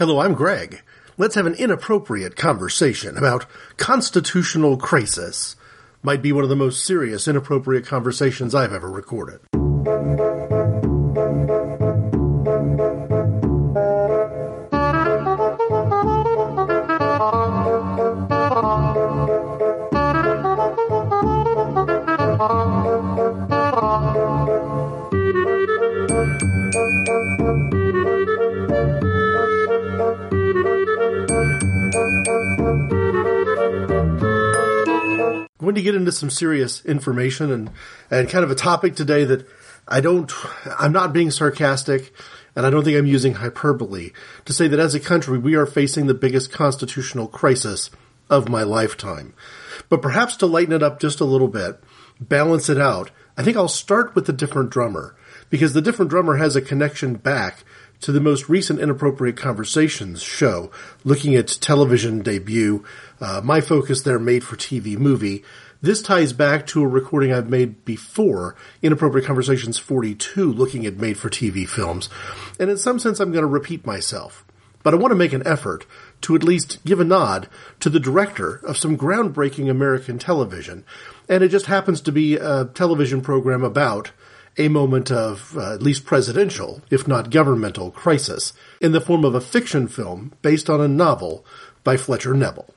Hello, I'm Greg. Let's have an inappropriate conversation about constitutional crisis. Might be one of the most serious inappropriate conversations I've ever recorded. Some serious information and, and kind of a topic today that I don't, I'm not being sarcastic and I don't think I'm using hyperbole to say that as a country we are facing the biggest constitutional crisis of my lifetime. But perhaps to lighten it up just a little bit, balance it out, I think I'll start with the different drummer because the different drummer has a connection back to the most recent Inappropriate Conversations show, looking at television debut, uh, my focus there made for TV movie. This ties back to a recording I've made before, Inappropriate Conversations 42, looking at made for TV films. And in some sense, I'm going to repeat myself. But I want to make an effort to at least give a nod to the director of some groundbreaking American television. And it just happens to be a television program about a moment of uh, at least presidential, if not governmental, crisis in the form of a fiction film based on a novel by Fletcher Knebel.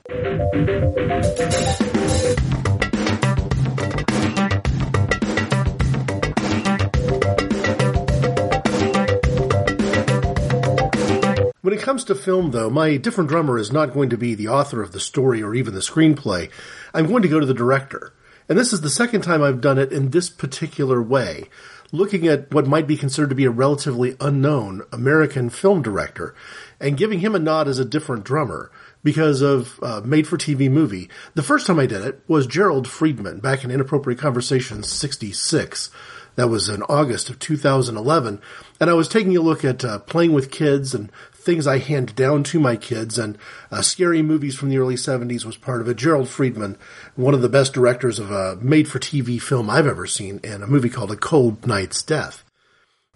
Comes to film, though, my different drummer is not going to be the author of the story or even the screenplay. I'm going to go to the director. And this is the second time I've done it in this particular way, looking at what might be considered to be a relatively unknown American film director and giving him a nod as a different drummer because of uh, made for TV movie. The first time I did it was Gerald Friedman back in Inappropriate Conversations 66. That was in August of 2011. And I was taking a look at uh, playing with kids and things I hand down to my kids, and uh, scary movies from the early 70s was part of it. Gerald Friedman, one of the best directors of a made for TV film I've ever seen, and a movie called A Cold Night's Death.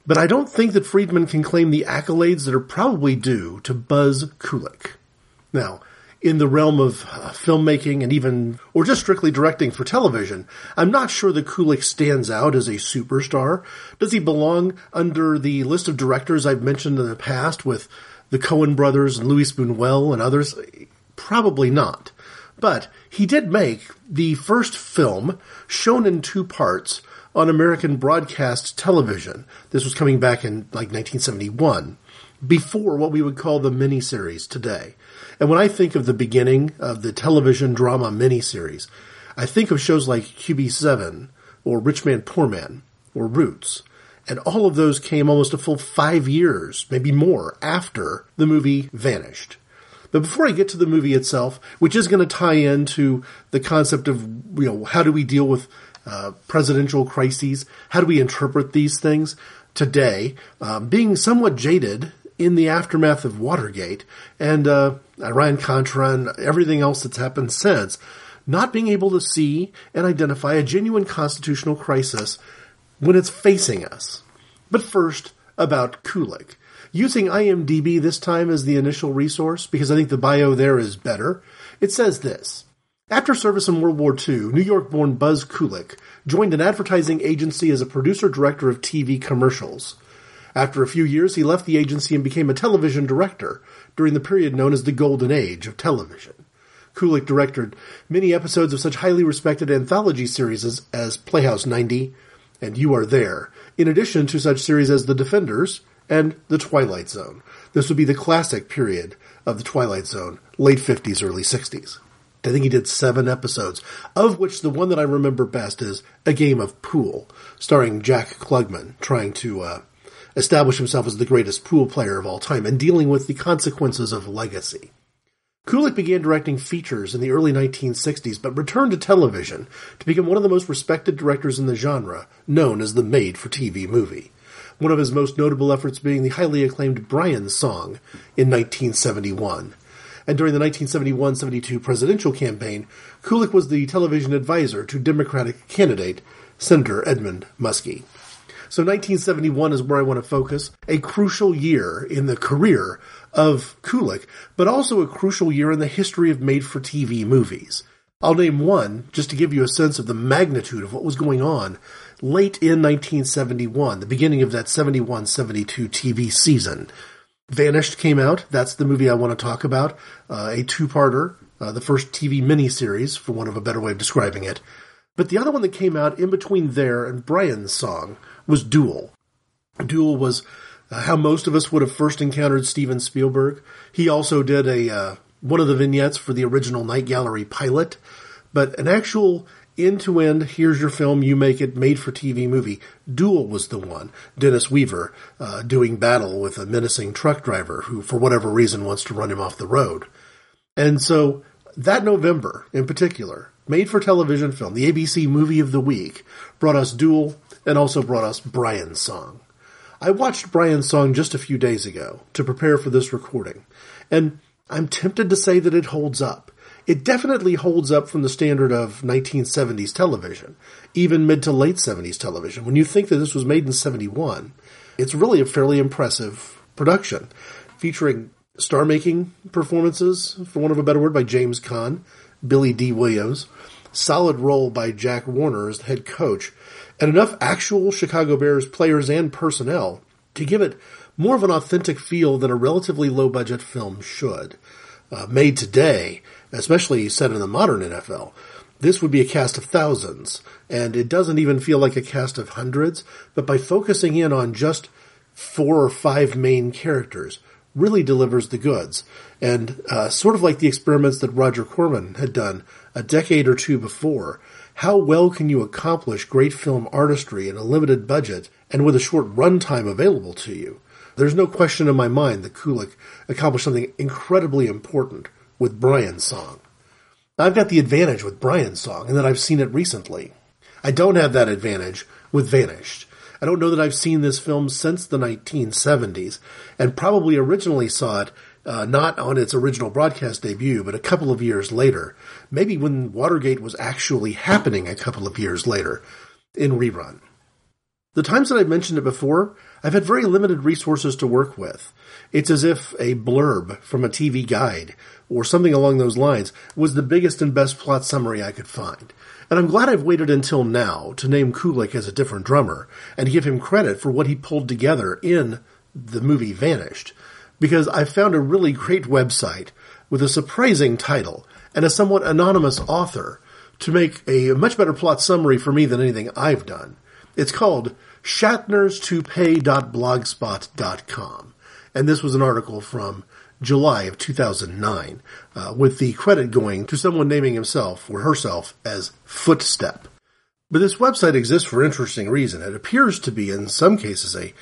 But I don't think that Friedman can claim the accolades that are probably due to Buzz Kulik. Now, in the realm of uh, filmmaking and even, or just strictly directing for television, I'm not sure that Kulik stands out as a superstar. Does he belong under the list of directors I've mentioned in the past with the Coen brothers and Louis Buñuel and others? Probably not. But he did make the first film shown in two parts on American broadcast television. This was coming back in like 1971, before what we would call the miniseries today. And when I think of the beginning of the television drama miniseries, I think of shows like QB7 or Rich Man Poor Man or Roots. And all of those came almost a full five years, maybe more, after the movie vanished. But before I get to the movie itself, which is going to tie into the concept of, you know, how do we deal with uh, presidential crises? How do we interpret these things today? Um, being somewhat jaded in the aftermath of Watergate and uh, Iran Contra and everything else that's happened since, not being able to see and identify a genuine constitutional crisis when it's facing us. But first, about Kulik. Using IMDb this time as the initial resource, because I think the bio there is better, it says this. After service in World War II, New York born Buzz Kulik joined an advertising agency as a producer director of TV commercials. After a few years, he left the agency and became a television director during the period known as the Golden Age of television. Kulik directed many episodes of such highly respected anthology series as, as Playhouse 90, and You Are There, in addition to such series as The Defenders and The Twilight Zone. This would be the classic period of The Twilight Zone, late 50s, early 60s. I think he did seven episodes, of which the one that I remember best is A Game of Pool, starring Jack Klugman trying to uh, establish himself as the greatest pool player of all time and dealing with the consequences of legacy. Kulik began directing features in the early 1960s, but returned to television to become one of the most respected directors in the genre, known as the made for TV movie. One of his most notable efforts being the highly acclaimed Brian song in 1971. And during the 1971 72 presidential campaign, Kulik was the television advisor to Democratic candidate Senator Edmund Muskie. So 1971 is where I want to focus. A crucial year in the career of Kulik, but also a crucial year in the history of made for TV movies. I'll name one just to give you a sense of the magnitude of what was going on late in 1971, the beginning of that 71 72 TV season. Vanished came out. That's the movie I want to talk about. Uh, a two parter, uh, the first TV miniseries, for want of a better way of describing it. But the other one that came out in between there and Brian's song was Duel. Duel was uh, how most of us would have first encountered Steven Spielberg. He also did a uh, one of the vignettes for the original Night Gallery pilot, but an actual end to end, here's your film, you make it, made for TV movie. Duel was the one. Dennis Weaver uh, doing battle with a menacing truck driver who, for whatever reason, wants to run him off the road. And so that November, in particular, made for television film, the ABC Movie of the Week, brought us Duel and also brought us Brian's Song. I watched Brian's Song just a few days ago to prepare for this recording, and I'm tempted to say that it holds up. It definitely holds up from the standard of 1970s television, even mid to late 70s television. When you think that this was made in 71, it's really a fairly impressive production, featuring star making performances, for want of a better word, by James Caan, Billy Dee Williams, solid role by Jack Warden as the head coach, and enough actual Chicago Bears players and personnel to give it more of an authentic feel than a relatively low budget film should. Uh, made today, especially set in the modern NFL, this would be a cast of thousands, and it doesn't even feel like a cast of hundreds, but by focusing in on just four or five main characters, really delivers the goods. And uh, sort of like the experiments that Roger Corman had done a decade or two before, how well can you accomplish great film artistry in a limited budget and with a short runtime available to you? There's no question in my mind that Kulik accomplished something incredibly important with Brian's song. I've got the advantage with Brian's song in that I've seen it recently. I don't have that advantage with Vanished. I don't know that I've seen this film since the 1970s, and probably originally saw it uh, not on its original broadcast debut, but a couple of years later. Maybe when Watergate was actually happening a couple of years later in rerun. The times that I've mentioned it before, I've had very limited resources to work with. It's as if a blurb from a TV guide or something along those lines was the biggest and best plot summary I could find. And I'm glad I've waited until now to name Kulik as a different drummer and give him credit for what he pulled together in the movie Vanished because I found a really great website with a surprising title and a somewhat anonymous author to make a much better plot summary for me than anything I've done. It's called shatnerstoupee.blogspot.com. And this was an article from July of 2009, uh, with the credit going to someone naming himself or herself as Footstep. But this website exists for interesting reason. It appears to be, in some cases, a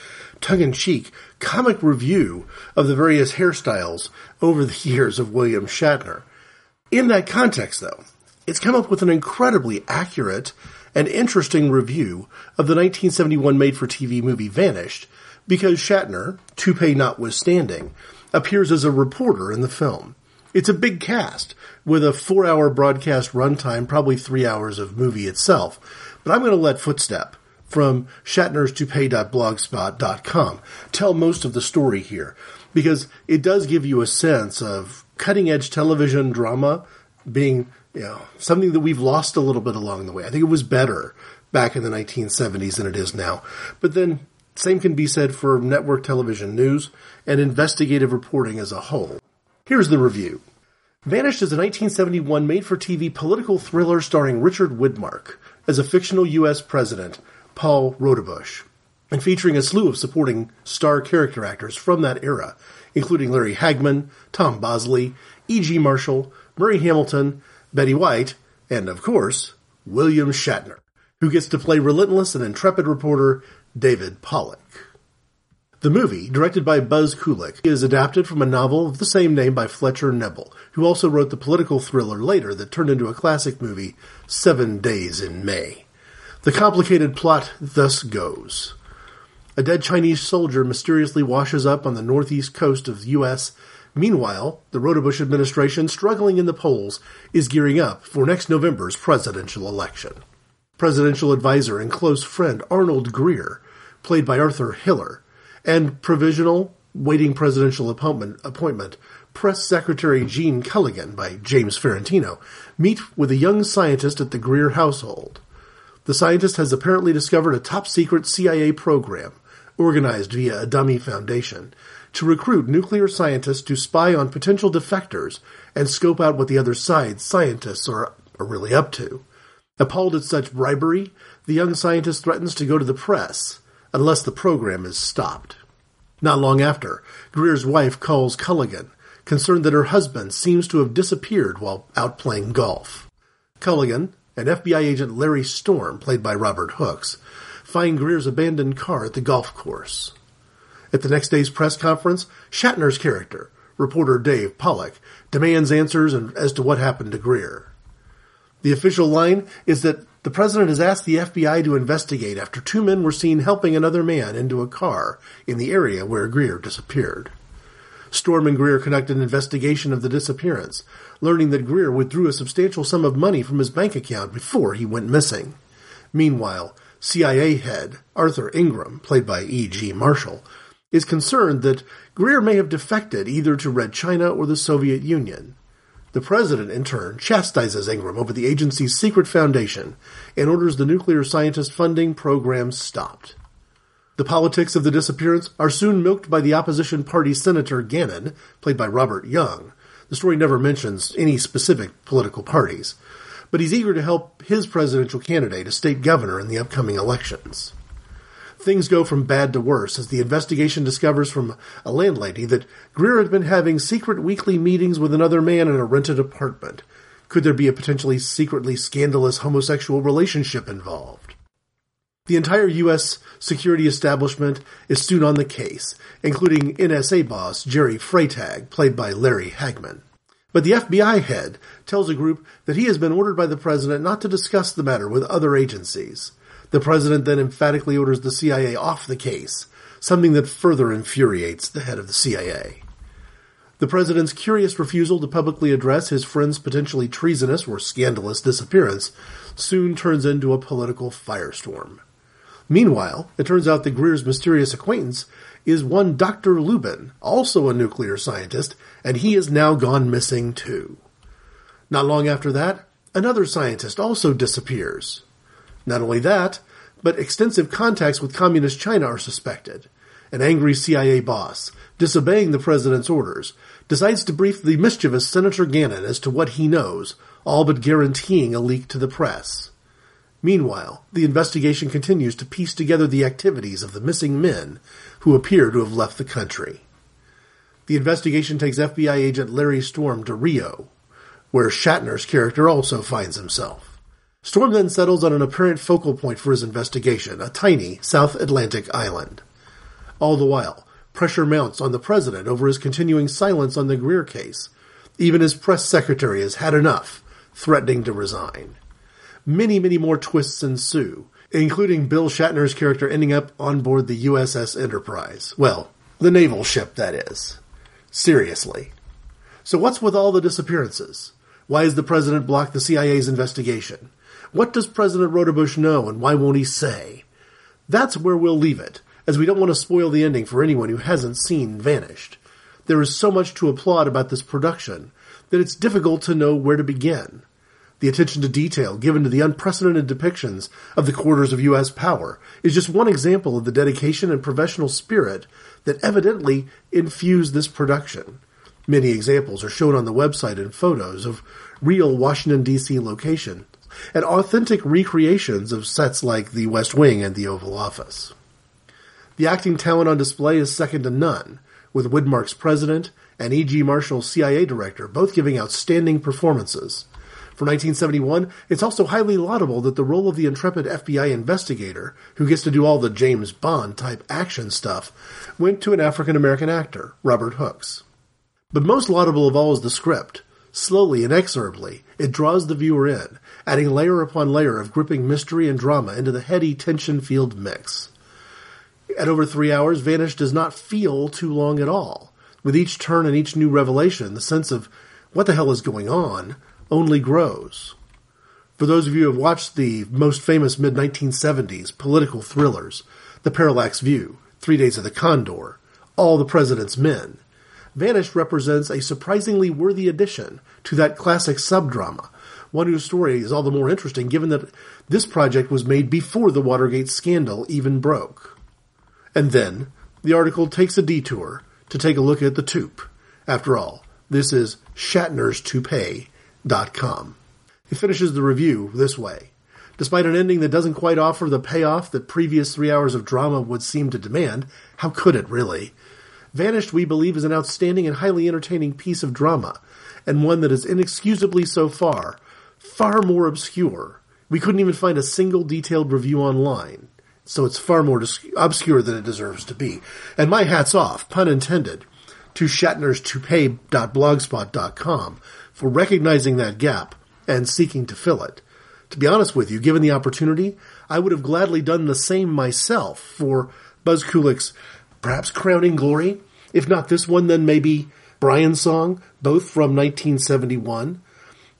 tongue-in-cheek comic review of the various hairstyles over the years of William Shatner. In that context, though, it's come up with an incredibly accurate and interesting review of the 1971 made-for-TV movie Vanished, because Shatner, toupee notwithstanding, appears as a reporter in the film. It's a big cast with a four hour broadcast runtime, probably three hours of movie itself. But I'm going to let Footstep from Shatner's toupee.blogspot.com tell most of the story here because it does give you a sense of cutting edge television drama being you know, something that we've lost a little bit along the way. I think it was better back in the 1970s than it is now. But then same can be said for network television news and investigative reporting as a whole. Here's the review. Vanished is a 1971 made-for-TV political thriller starring Richard Widmark as a fictional U.S. president, Paul Roudebush, and featuring a slew of supporting star character actors from that era, including Larry Hagman, Tom Bosley, E.G. Marshall, Murray Hamilton, Betty White, and of course, William Shatner, who gets to play relentless and intrepid reporter David Pollock. The movie, directed by Buzz Kulik, is adapted from a novel of the same name by Fletcher Knebel, who also wrote the political thriller later that turned into a classic movie, Seven Days in May. The complicated plot thus goes. A dead Chinese soldier mysteriously washes up on the northeast coast of the U.S. Meanwhile, the Roudebush administration, struggling in the polls, is gearing up for next November's presidential election. Presidential advisor and close friend Arnold Greer played by Arthur Hiller, and provisional, waiting presidential appointment, appointment Press Secretary Gene Culligan by James Ferrantino meet with a young scientist at the Greer household. The scientist has apparently discovered a top secret CIA program, organized via a dummy foundation, to recruit nuclear scientists to spy on potential defectors and scope out what the other side's scientists are, are really up to. Appalled at such bribery, the young scientist threatens to go to the press unless the program is stopped. Not long after, Greer's wife calls Culligan, concerned that her husband seems to have disappeared while out playing golf. Culligan and FBI agent Larry Storm, played by Robert Hooks, find Greer's abandoned car at the golf course. At the next day's press conference, Shatner's character, reporter Dave Pollock, demands answers as to what happened to Greer. The official line is that the president has asked the FBI to investigate after two men were seen helping another man into a car in the area where Greer disappeared. Storm and Greer conducted an investigation of the disappearance, learning that Greer withdrew a substantial sum of money from his bank account before he went missing. Meanwhile, CIA head Arthur Ingram, played by E.G. Marshall, is concerned that Greer may have defected either to Red China or the Soviet Union. The president, in turn, chastises Ingram over the agency's secret foundation and orders the nuclear scientist funding program stopped. The politics of the disappearance are soon milked by the opposition party Senator Gannon, played by Robert Young. The story never mentions any specific political parties, but he's eager to help his presidential candidate, a state governor, in the upcoming elections. Things go from bad to worse as the investigation discovers from a landlady that Greer had been having secret weekly meetings with another man in a rented apartment. Could there be a potentially secretly scandalous homosexual relationship involved? The entire U.S. security establishment is soon on the case, including NSA boss Jerry Freytag, played by Larry Hagman. But the FBI head tells a group that he has been ordered by the president not to discuss the matter with other agencies. The president then emphatically orders the CIA off the case, something that further infuriates the head of the CIA. The president's curious refusal to publicly address his friend's potentially treasonous or scandalous disappearance soon turns into a political firestorm. Meanwhile, it turns out that Greer's mysterious acquaintance is one Dr. Lubin, also a nuclear scientist, and he is now gone missing too. Not long after that, another scientist also disappears. Not only that, but extensive contacts with Communist China are suspected. An angry CIA boss, disobeying the president's orders, decides to brief the mischievous Senator Gannon as to what he knows, all but guaranteeing a leak to the press. Meanwhile, the investigation continues to piece together the activities of the missing men who appear to have left the country. The investigation takes FBI agent Larry Storm to Rio, where Shatner's character also finds himself. Storm then settles on an apparent focal point for his investigation, a tiny South Atlantic island. All the while, pressure mounts on the president over his continuing silence on the Greer case. Even his press secretary has had enough, threatening to resign many, many more twists ensue, including Bill Shatner's character ending up on board the USS Enterprise. Well, the naval ship, that is. Seriously. So what's with all the disappearances? Why has the president blocked the CIA's investigation? What does President Roudebush know and why won't he say? That's where we'll leave it, as we don't want to spoil the ending for anyone who hasn't seen Vanished. There is so much to applaud about this production that it's difficult to know where to begin. The attention to detail given to the unprecedented depictions of the quarters of U.S. power is just one example of the dedication and professional spirit that evidently infused this production. Many examples are shown on the website and photos of real Washington, D.C. locations and authentic recreations of sets like the West Wing and the Oval Office. The acting talent on display is second to none, with Widmark's president and E.G. Marshall's CIA director both giving outstanding performances. For 1971, it's also highly laudable that the role of the intrepid FBI investigator, who gets to do all the James Bond type action stuff, went to an African American actor, Robert Hooks. But most laudable of all is the script. Slowly, inexorably, it draws the viewer in, adding layer upon layer of gripping mystery and drama into the heady tension-filled mix. At over three hours, Vanish does not feel too long at all. With each turn and each new revelation, the sense of what the hell is going on only grows. For those of you who have watched the most famous mid 1970s political thrillers, The Parallax View, Three Days of the Condor, All the President's Men. Vanished represents a surprisingly worthy addition to that classic subdrama, one whose story is all the more interesting given that this project was made before the Watergate scandal even broke. And then, the article takes a detour to take a look at the toop. After all, this is Shatner's Toupee.com. It finishes the review this way. Despite an ending that doesn't quite offer the payoff that previous three hours of drama would seem to demand, how could it really? Vanished, we believe, is an outstanding and highly entertaining piece of drama, and one that is inexcusably so far, far more obscure. We couldn't even find a single detailed review online, so it's far more dis- obscure than it deserves to be. And my hat's off, pun intended, to Shatner's Toupee.blogspot.com for recognizing that gap and seeking to fill it to be honest with you, given the opportunity, I would have gladly done the same myself for Buzz Kulik's perhaps crowning glory. If not this one, then maybe Brian's song, both from 1971.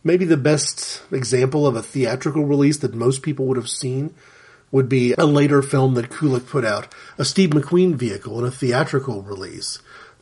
Maybe the best example of a theatrical release that most people would have seen would be a later film that Kulik put out, a Steve McQueen vehicle in a theatrical release,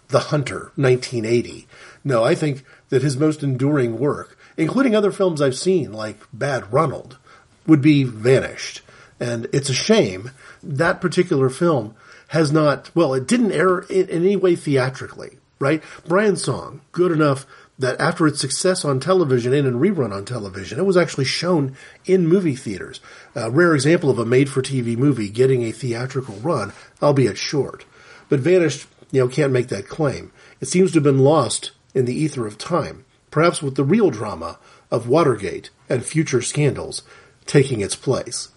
The Hunter, 1980. No, I think that his most enduring work including other films I've seen like Bad Ronald, would be vanished. And it's a shame that particular film has not, well, it didn't air in, in any way theatrically, right? Brian's song, good enough that after its success on television and in rerun on television, it was actually shown in movie theaters. A rare example of a made for TV movie getting a theatrical run, albeit short. But Vanished, you know, can't make that claim. It seems to have been lost in the ether of time perhaps with the real drama of Watergate and future scandals taking its place.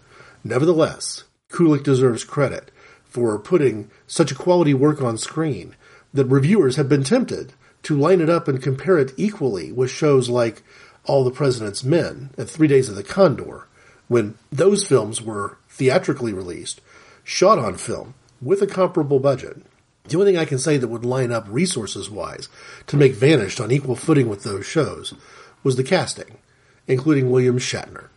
Nevertheless, Kulik deserves credit for putting such a quality work on screen that reviewers have been tempted to line it up and compare it equally with shows like All the President's Men and Three Days of the Condor, when those films were theatrically released, shot on film, with a comparable budget, the only thing I can say that would line up resources wise to make Vanished on equal footing with those shows was the casting, including William Shatner.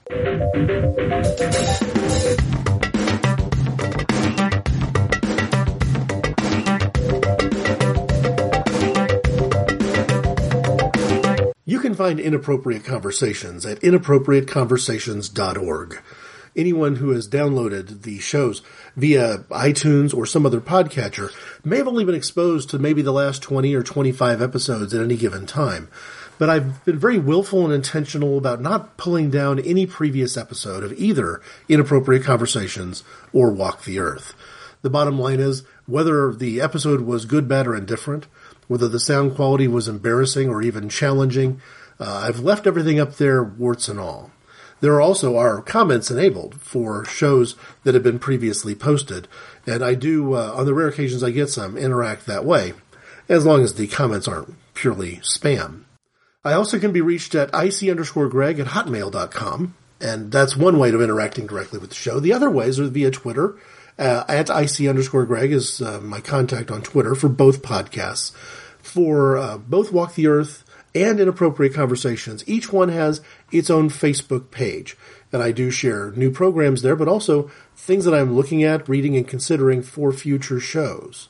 Find inappropriate conversations at inappropriateconversations.org anyone who has downloaded the shows via iTunes or some other podcatcher may have only been exposed to maybe the last 20 or 25 episodes at any given time. But I've been very willful and intentional about not pulling down any previous episode of either Inappropriate Conversations or Walk the Earth. The bottom line is whether the episode was good, bad, or indifferent, whether the sound quality was embarrassing or even challenging, uh, I've left everything up there, warts and all. There also are comments enabled for shows that have been previously posted, and I do, uh, on the rare occasions I get some, interact that way, as long as the comments aren't purely spam. I also can be reached at ic underscore greg at hotmail.com, and that's one way of interacting directly with the show. The other ways are via Twitter, uh, at ic underscore greg is uh, my contact on Twitter for both podcasts. For uh, both Walk the Earth and Inappropriate Conversations. Each one has its own Facebook page. And I do share new programs there, but also things that I'm looking at, reading, and considering for future shows.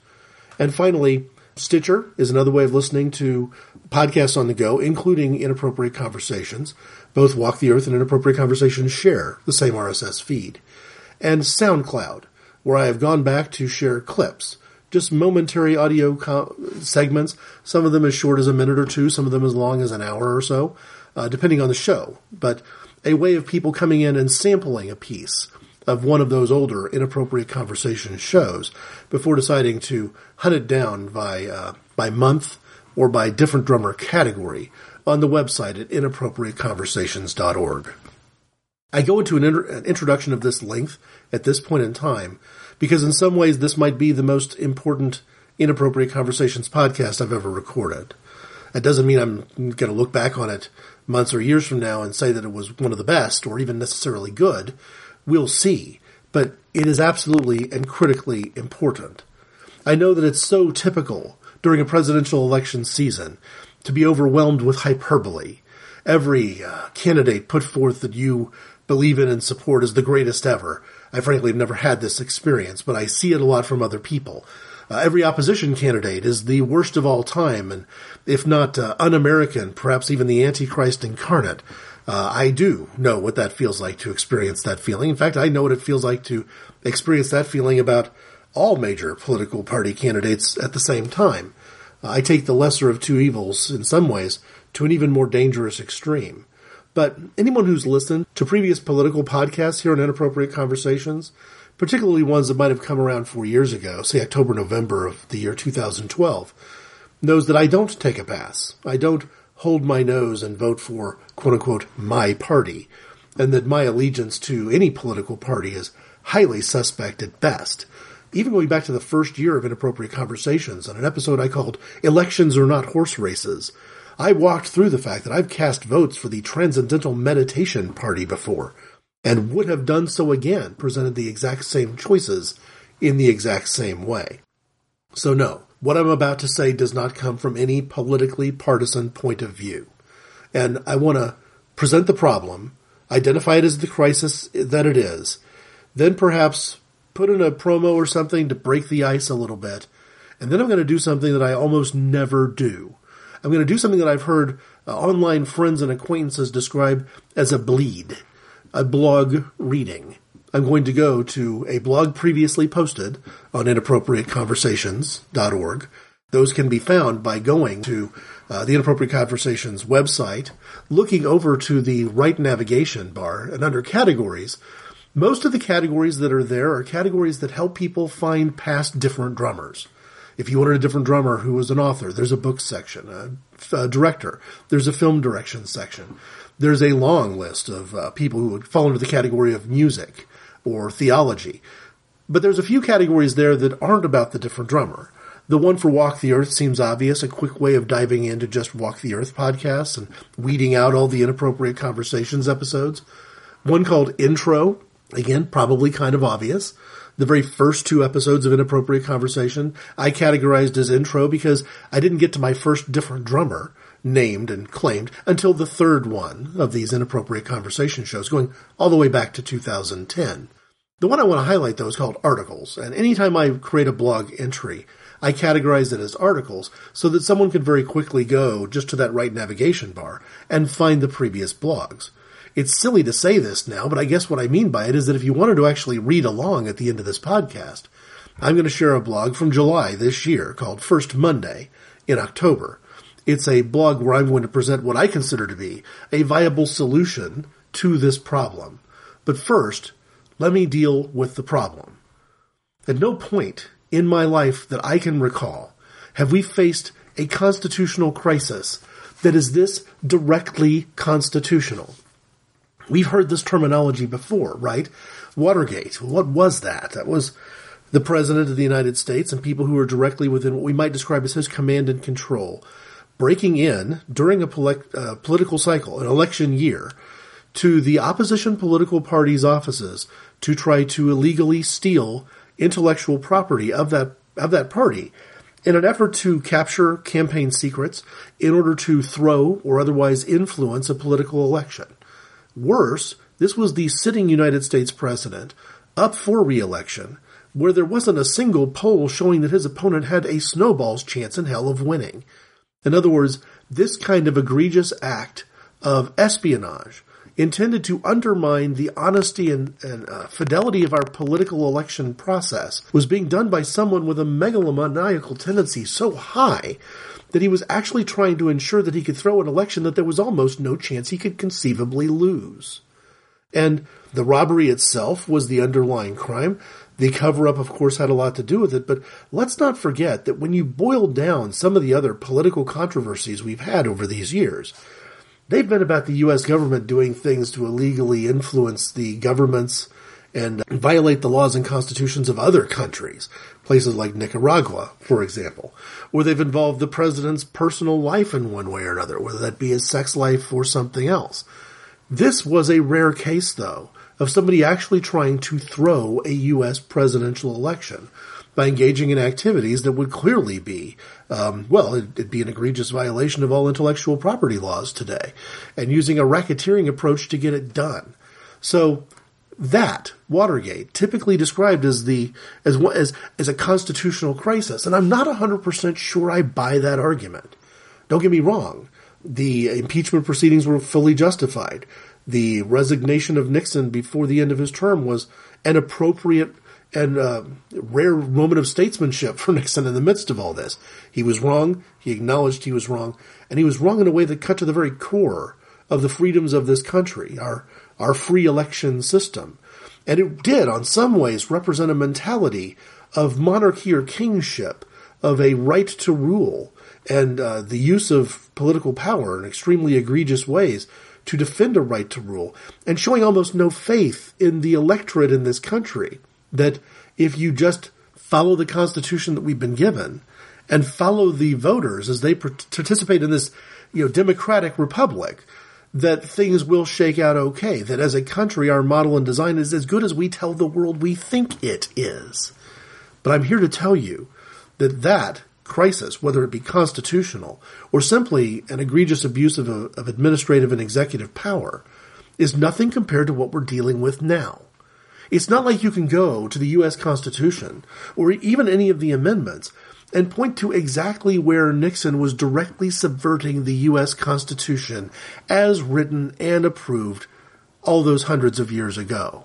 And finally, Stitcher is another way of listening to podcasts on the go, including Inappropriate Conversations. Both Walk the Earth and Inappropriate Conversations share the same RSS feed. And SoundCloud, where I have gone back to share clips just momentary audio co- segments. Some of them as short as a minute or two, some of them as long as an hour or so, uh, depending on the show. But a way of people coming in and sampling a piece of one of those older inappropriate conversation shows before deciding to hunt it down by uh, by month or by different drummer category on the website at inappropriateconversations.org. I go into an, inter- an introduction of this length at this point in time because in some ways this might be the most important Inappropriate Conversations podcast I've ever recorded. That doesn't mean I'm going to look back on it months or years from now and say that it was one of the best or even necessarily good. We'll see. But it is absolutely and critically important. I know that it's so typical during a presidential election season to be overwhelmed with hyperbole. Every uh, candidate put forth that you believe in and support is the greatest ever I frankly have never had this experience, but I see it a lot from other people. Uh, every opposition candidate is the worst of all time, and if not uh, un-American, perhaps even the Antichrist incarnate. Uh, I do know what that feels like to experience that feeling. In fact, I know what it feels like to experience that feeling about all major political party candidates at the same time. I take the lesser of two evils, in some ways, to an even more dangerous extreme. But anyone who's listened to previous political podcasts here on Inappropriate Conversations, particularly ones that might have come around four years ago, say October, November of the year 2012, knows that I don't take a pass. I don't hold my nose and vote for quote unquote my party, and that my allegiance to any political party is highly suspect at best even going back to the first year of Inappropriate Conversations on an episode I called Elections Are Not Horse Races, I walked through the fact that I've cast votes for the Transcendental Meditation Party before, and would have done so again, presented the exact same choices in the exact same way. So no, what I'm about to say does not come from any politically partisan point of view. And I want to present the problem, identify it as the crisis that it is, then perhaps put in a promo or something to break the ice a little bit. And then I'm going to do something that I almost never do. I'm going to do something that I've heard uh, online friends and acquaintances describe as a bleed, a blog reading. I'm going to go to a blog previously posted on inappropriateconversations.org. Those can be found by going to uh, the Inappropriate Conversations website, looking over to the right navigation bar, and under categories, most of the categories that are there are categories that help people find past different drummers. If you wanted a different drummer who was an author, there's a book section, a, a director, there's a film direction section. There's a long list of uh, people who would fall into the category of music or theology. But there's a few categories there that aren't about the different drummer. The one for Walk the Earth seems obvious, a quick way of diving into just Walk the Earth podcasts and weeding out all the inappropriate conversations episodes. One called Intro Again, probably kind of obvious. The very first two episodes of Inappropriate Conversation I categorized as intro because I didn't get to my first different drummer named and claimed until the third one of these Inappropriate Conversation shows going all the way back to 2010. The one I want to highlight though is called articles, and anytime I create a blog entry, I categorize it as articles so that someone can very quickly go just to that right navigation bar and find the previous blogs. It's silly to say this now, but I guess what I mean by it is that if you wanted to actually read along at the end of this podcast, I'm going to share a blog from July this year called First Monday in October. It's a blog where I'm going to present what I consider to be a viable solution to this problem. But first, let me deal with the problem. At no point in my life that I can recall have we faced a constitutional crisis that is this directly constitutional. We've heard this terminology before, right? Watergate. What was that? That was the President of the United States and people who were directly within what we might describe as his command and control, breaking in during a uh, political cycle, an election year, to the opposition political party's offices to try to illegally steal intellectual property of that of that party in an effort to capture campaign secrets in order to throw or otherwise influence a political election. Worse, this was the sitting United States president up for re-election, where there wasn't a single poll showing that his opponent had a snowball's chance in hell of winning. In other words, this kind of egregious act of espionage intended to undermine the honesty and, and uh, fidelity of our political election process was being done by someone with a megalomaniacal tendency so high that he was actually trying to ensure that he could throw an election that there was almost no chance he could conceivably lose. And the robbery itself was the underlying crime. The cover up, of course, had a lot to do with it, but let's not forget that when you boil down some of the other political controversies we've had over these years, they've been about the U.S. government doing things to illegally influence the governments and violate the laws and constitutions of other countries, places like Nicaragua, for example, where they've involved the president's personal life in one way or another, whether that be his sex life or something else. This was a rare case, though, of somebody actually trying to throw a U.S. presidential election by engaging in activities that would clearly be, um, well, it'd be an egregious violation of all intellectual property laws today, and using a racketeering approach to get it done. So that Watergate, typically described as the as as as a constitutional crisis, and I'm not 100% sure I buy that argument. Don't get me wrong. The impeachment proceedings were fully justified. The resignation of Nixon before the end of his term was an appropriate and uh, rare moment of statesmanship for Nixon in the midst of all this. He was wrong. He acknowledged he was wrong, and he was wrong in a way that cut to the very core of the freedoms of this country, our our free election system. And it did, on some ways, represent a mentality of monarchy or kingship, of a right to rule, and uh, the use of political power in extremely egregious ways to defend a right to rule, and showing almost no faith in the electorate in this country that if you just follow the Constitution that we've been given and follow the voters as they participate in this, you know, democratic republic, that things will shake out okay. That as a country, our model and design is as good as we tell the world we think it is. But I'm here to tell you that that crisis, whether it be constitutional or simply an egregious abuse of, a, of administrative and executive power, is nothing compared to what we're dealing with now. It's not like you can go to the U.S. Constitution or even any of the amendments and point to exactly where Nixon was directly subverting the U.S. Constitution as written and approved all those hundreds of years ago.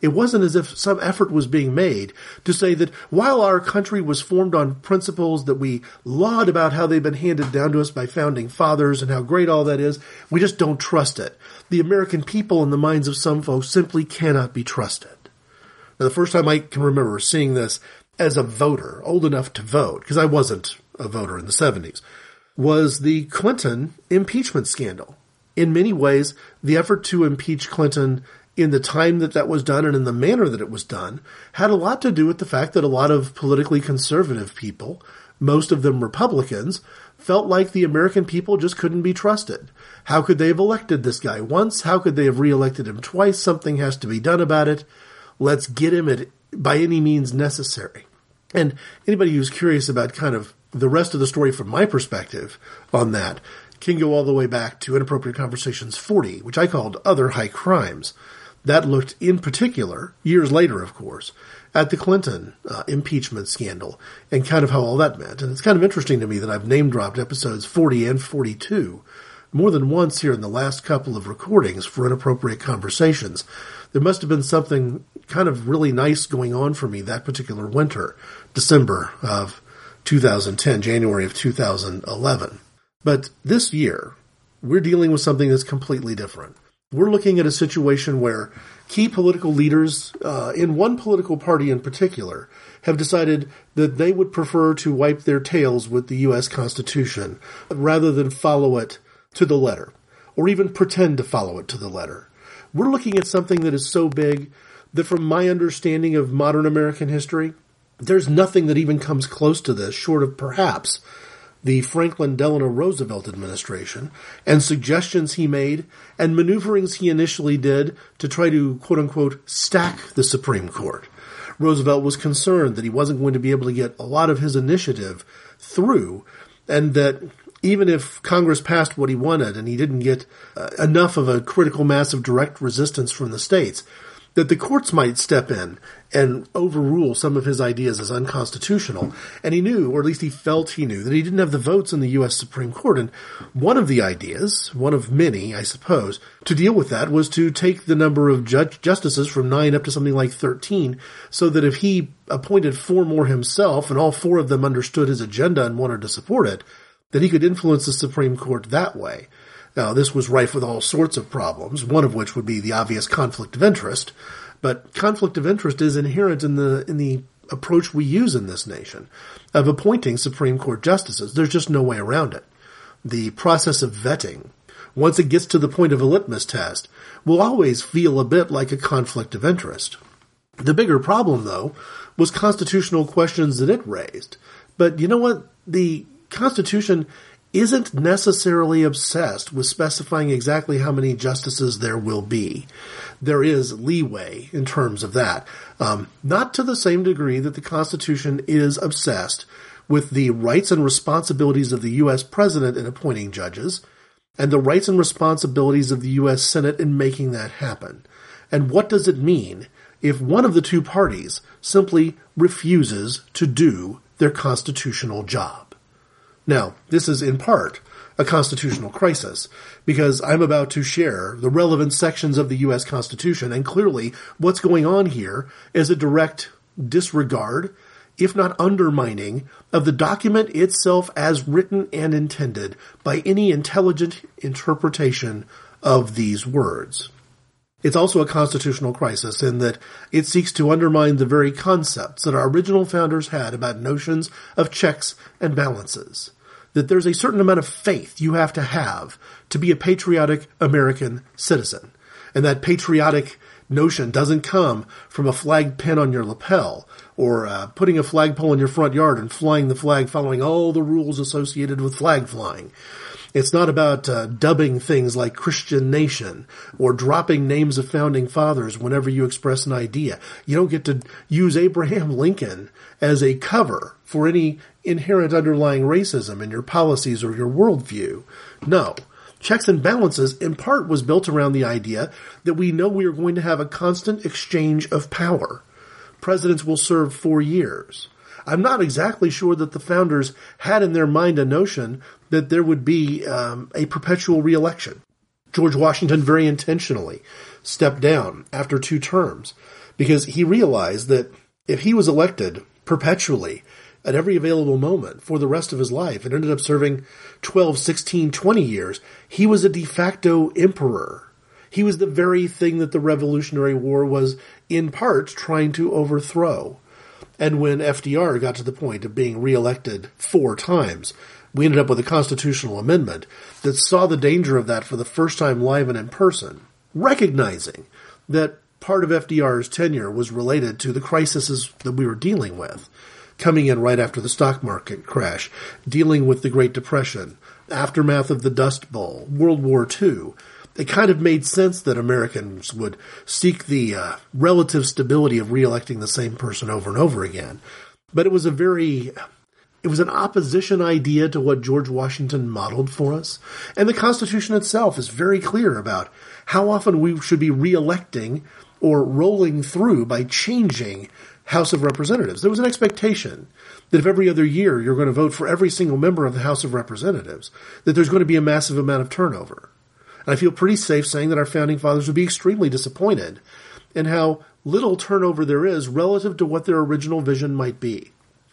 It wasn't as if some effort was being made to say that while our country was formed on principles that we laud about how they've been handed down to us by founding fathers and how great all that is, we just don't trust it. The American people in the minds of some folks simply cannot be trusted. Now, the first time I can remember seeing this as a voter, old enough to vote, because I wasn't a voter in the 70s, was the Clinton impeachment scandal. In many ways, the effort to impeach Clinton in the time that that was done and in the manner that it was done had a lot to do with the fact that a lot of politically conservative people, most of them Republicans, felt like the American people just couldn't be trusted. How could they have elected this guy once? How could they have reelected him twice? Something has to be done about it. Let's get him at by any means necessary. And anybody who's curious about kind of the rest of the story from my perspective on that can go all the way back to Inappropriate Conversations 40, which I called Other High Crimes. That looked in particular, years later, of course, at the Clinton uh, impeachment scandal and kind of how all that meant. And it's kind of interesting to me that I've name dropped episodes 40 and 42 more than once here in the last couple of recordings for inappropriate conversations. There must have been something kind of really nice going on for me that particular winter, December of 2010, January of 2011. But this year, we're dealing with something that's completely different. We're looking at a situation where key political leaders uh, in one political party in particular have decided that they would prefer to wipe their tails with the U.S. Constitution rather than follow it to the letter, or even pretend to follow it to the letter. We're looking at something that is so big that, from my understanding of modern American history, there's nothing that even comes close to this, short of perhaps the Franklin Delano Roosevelt administration and suggestions he made and maneuverings he initially did to try to quote unquote stack the Supreme Court. Roosevelt was concerned that he wasn't going to be able to get a lot of his initiative through and that even if Congress passed what he wanted and he didn't get uh, enough of a critical mass of direct resistance from the states, that the courts might step in and overrule some of his ideas as unconstitutional. And he knew, or at least he felt he knew, that he didn't have the votes in the U.S. Supreme Court. And one of the ideas, one of many, I suppose, to deal with that was to take the number of judge justices from nine up to something like 13, so that if he appointed four more himself and all four of them understood his agenda and wanted to support it, that he could influence the Supreme Court that way. Now, this was rife with all sorts of problems, one of which would be the obvious conflict of interest. But conflict of interest is inherent in the in the approach we use in this nation of appointing Supreme Court justices. There's just no way around it. The process of vetting, once it gets to the point of a litmus test, will always feel a bit like a conflict of interest. The bigger problem, though, was constitutional questions that it raised. But you know what? The Constitution isn't necessarily obsessed with specifying exactly how many justices there will be. There is leeway in terms of that. Um, not to the same degree that the Constitution is obsessed with the rights and responsibilities of the U.S. President in appointing judges and the rights and responsibilities of the U.S. Senate in making that happen. And what does it mean if one of the two parties simply refuses to do their constitutional job? Now, this is in part a constitutional crisis because I'm about to share the relevant sections of the U.S. Constitution, and clearly what's going on here is a direct disregard, if not undermining, of the document itself as written and intended by any intelligent interpretation of these words. It's also a constitutional crisis in that it seeks to undermine the very concepts that our original founders had about notions of checks and balances that there's a certain amount of faith you have to have to be a patriotic American citizen. And that patriotic notion doesn't come from a flag pin on your lapel or uh, putting a flagpole in your front yard and flying the flag following all the rules associated with flag flying. It's not about uh, dubbing things like Christian nation or dropping names of founding fathers whenever you express an idea. You don't get to use Abraham Lincoln as a cover for any inherent underlying racism in your policies or your worldview. No. Checks and balances in part was built around the idea that we know we are going to have a constant exchange of power. Presidents will serve four years. I'm not exactly sure that the founders had in their mind a notion that there would be um, a perpetual reelection. George Washington very intentionally stepped down after two terms because he realized that if he was elected perpetually at every available moment for the rest of his life and ended up serving 12, 16, 20 years, he was a de facto emperor. He was the very thing that the Revolutionary War was in part trying to overthrow. And when FDR got to the point of being reelected four times, we ended up with a constitutional amendment that saw the danger of that for the first time live and in person, recognizing that part of FDR's tenure was related to the crises that we were dealing with, coming in right after the stock market crash, dealing with the Great Depression, aftermath of the Dust Bowl, World War II, it kind of made sense that Americans would seek the uh, relative stability of reelecting the same person over and over again. But it was a very, it was an opposition idea to what George Washington modeled for us. And the Constitution itself is very clear about how often we should be reelecting or rolling through by changing House of Representatives. There was an expectation that if every other year you're going to vote for every single member of the House of Representatives, that there's going to be a massive amount of turnover. And I feel pretty safe saying that our founding fathers would be extremely disappointed in how little turnover there is relative to what their original vision might be.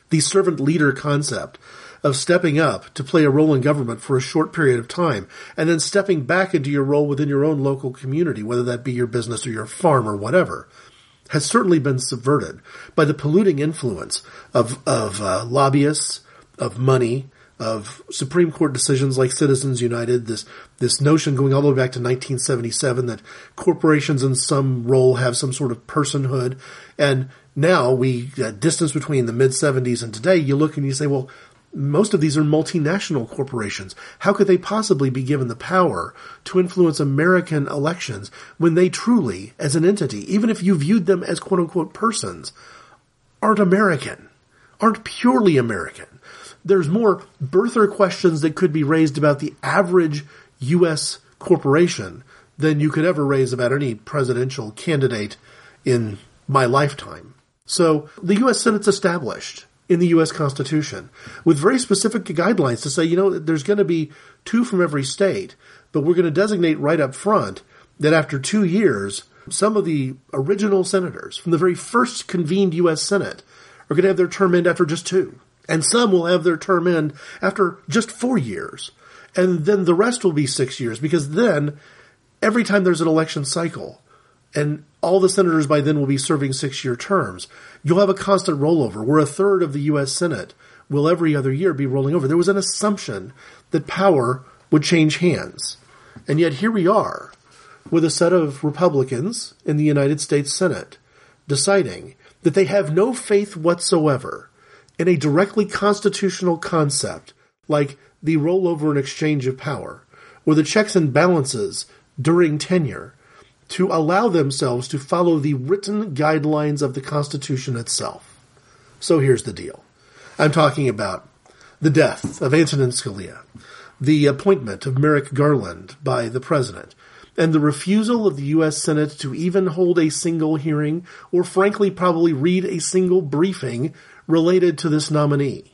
The servant leader concept of stepping up to play a role in government for a short period of time and then stepping back into your role within your own local community, whether that be your business or your farm or whatever, has certainly been subverted by the polluting influence of, of uh, lobbyists, of money, of Supreme Court decisions like Citizens United, this this notion going all the way back to 1977 that corporations in some role have some sort of personhood, and now we uh, distance between the mid 70s and today. You look and you say, well, most of these are multinational corporations. How could they possibly be given the power to influence American elections when they truly, as an entity, even if you viewed them as quote unquote persons, aren't American, aren't purely American? there's more birther questions that could be raised about the average U.S. corporation than you could ever raise about any presidential candidate in my lifetime. So the U.S. Senate's established in the U.S. Constitution with very specific guidelines to say, you know, there's going to be two from every state, but we're going to designate right up front that after two years, some of the original senators from the very first convened U.S. Senate are going to have their term end after just two. And some will have their term end after just four years. And then the rest will be six years because then every time there's an election cycle and all the senators by then will be serving six year terms, you'll have a constant rollover where a third of the U.S. Senate will every other year be rolling over. There was an assumption that power would change hands. And yet here we are with a set of Republicans in the United States Senate deciding that they have no faith whatsoever in a directly constitutional concept like the rollover and exchange of power, or the checks and balances during tenure, to allow themselves to follow the written guidelines of the Constitution itself. So here's the deal. I'm talking about the death of Antonin Scalia, the appointment of Merrick Garland by the president, and the refusal of the U.S. Senate to even hold a single hearing, or frankly, probably read a single briefing related to this nominee.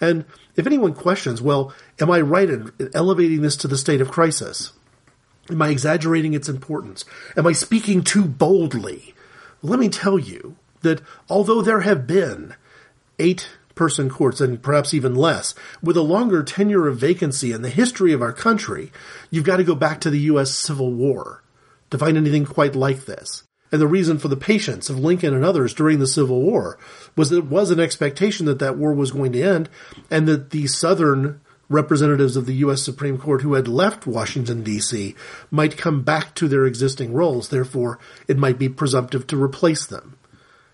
And if anyone questions, well, am I right in elevating this to the state of crisis? Am I exaggerating its importance? Am I speaking too boldly? Let me tell you that although there have been eight person courts and perhaps even less, with a longer tenure of vacancy in the history of our country, you've got to go back to the U.S. Civil War to find anything quite like this. And the reason for the patience of Lincoln and others during the Civil War was that it was an expectation that that war was going to end and that the Southern representatives of the U.S. Supreme Court who had left Washington, D.C. might come back to their existing roles. Therefore, it might be presumptive to replace them.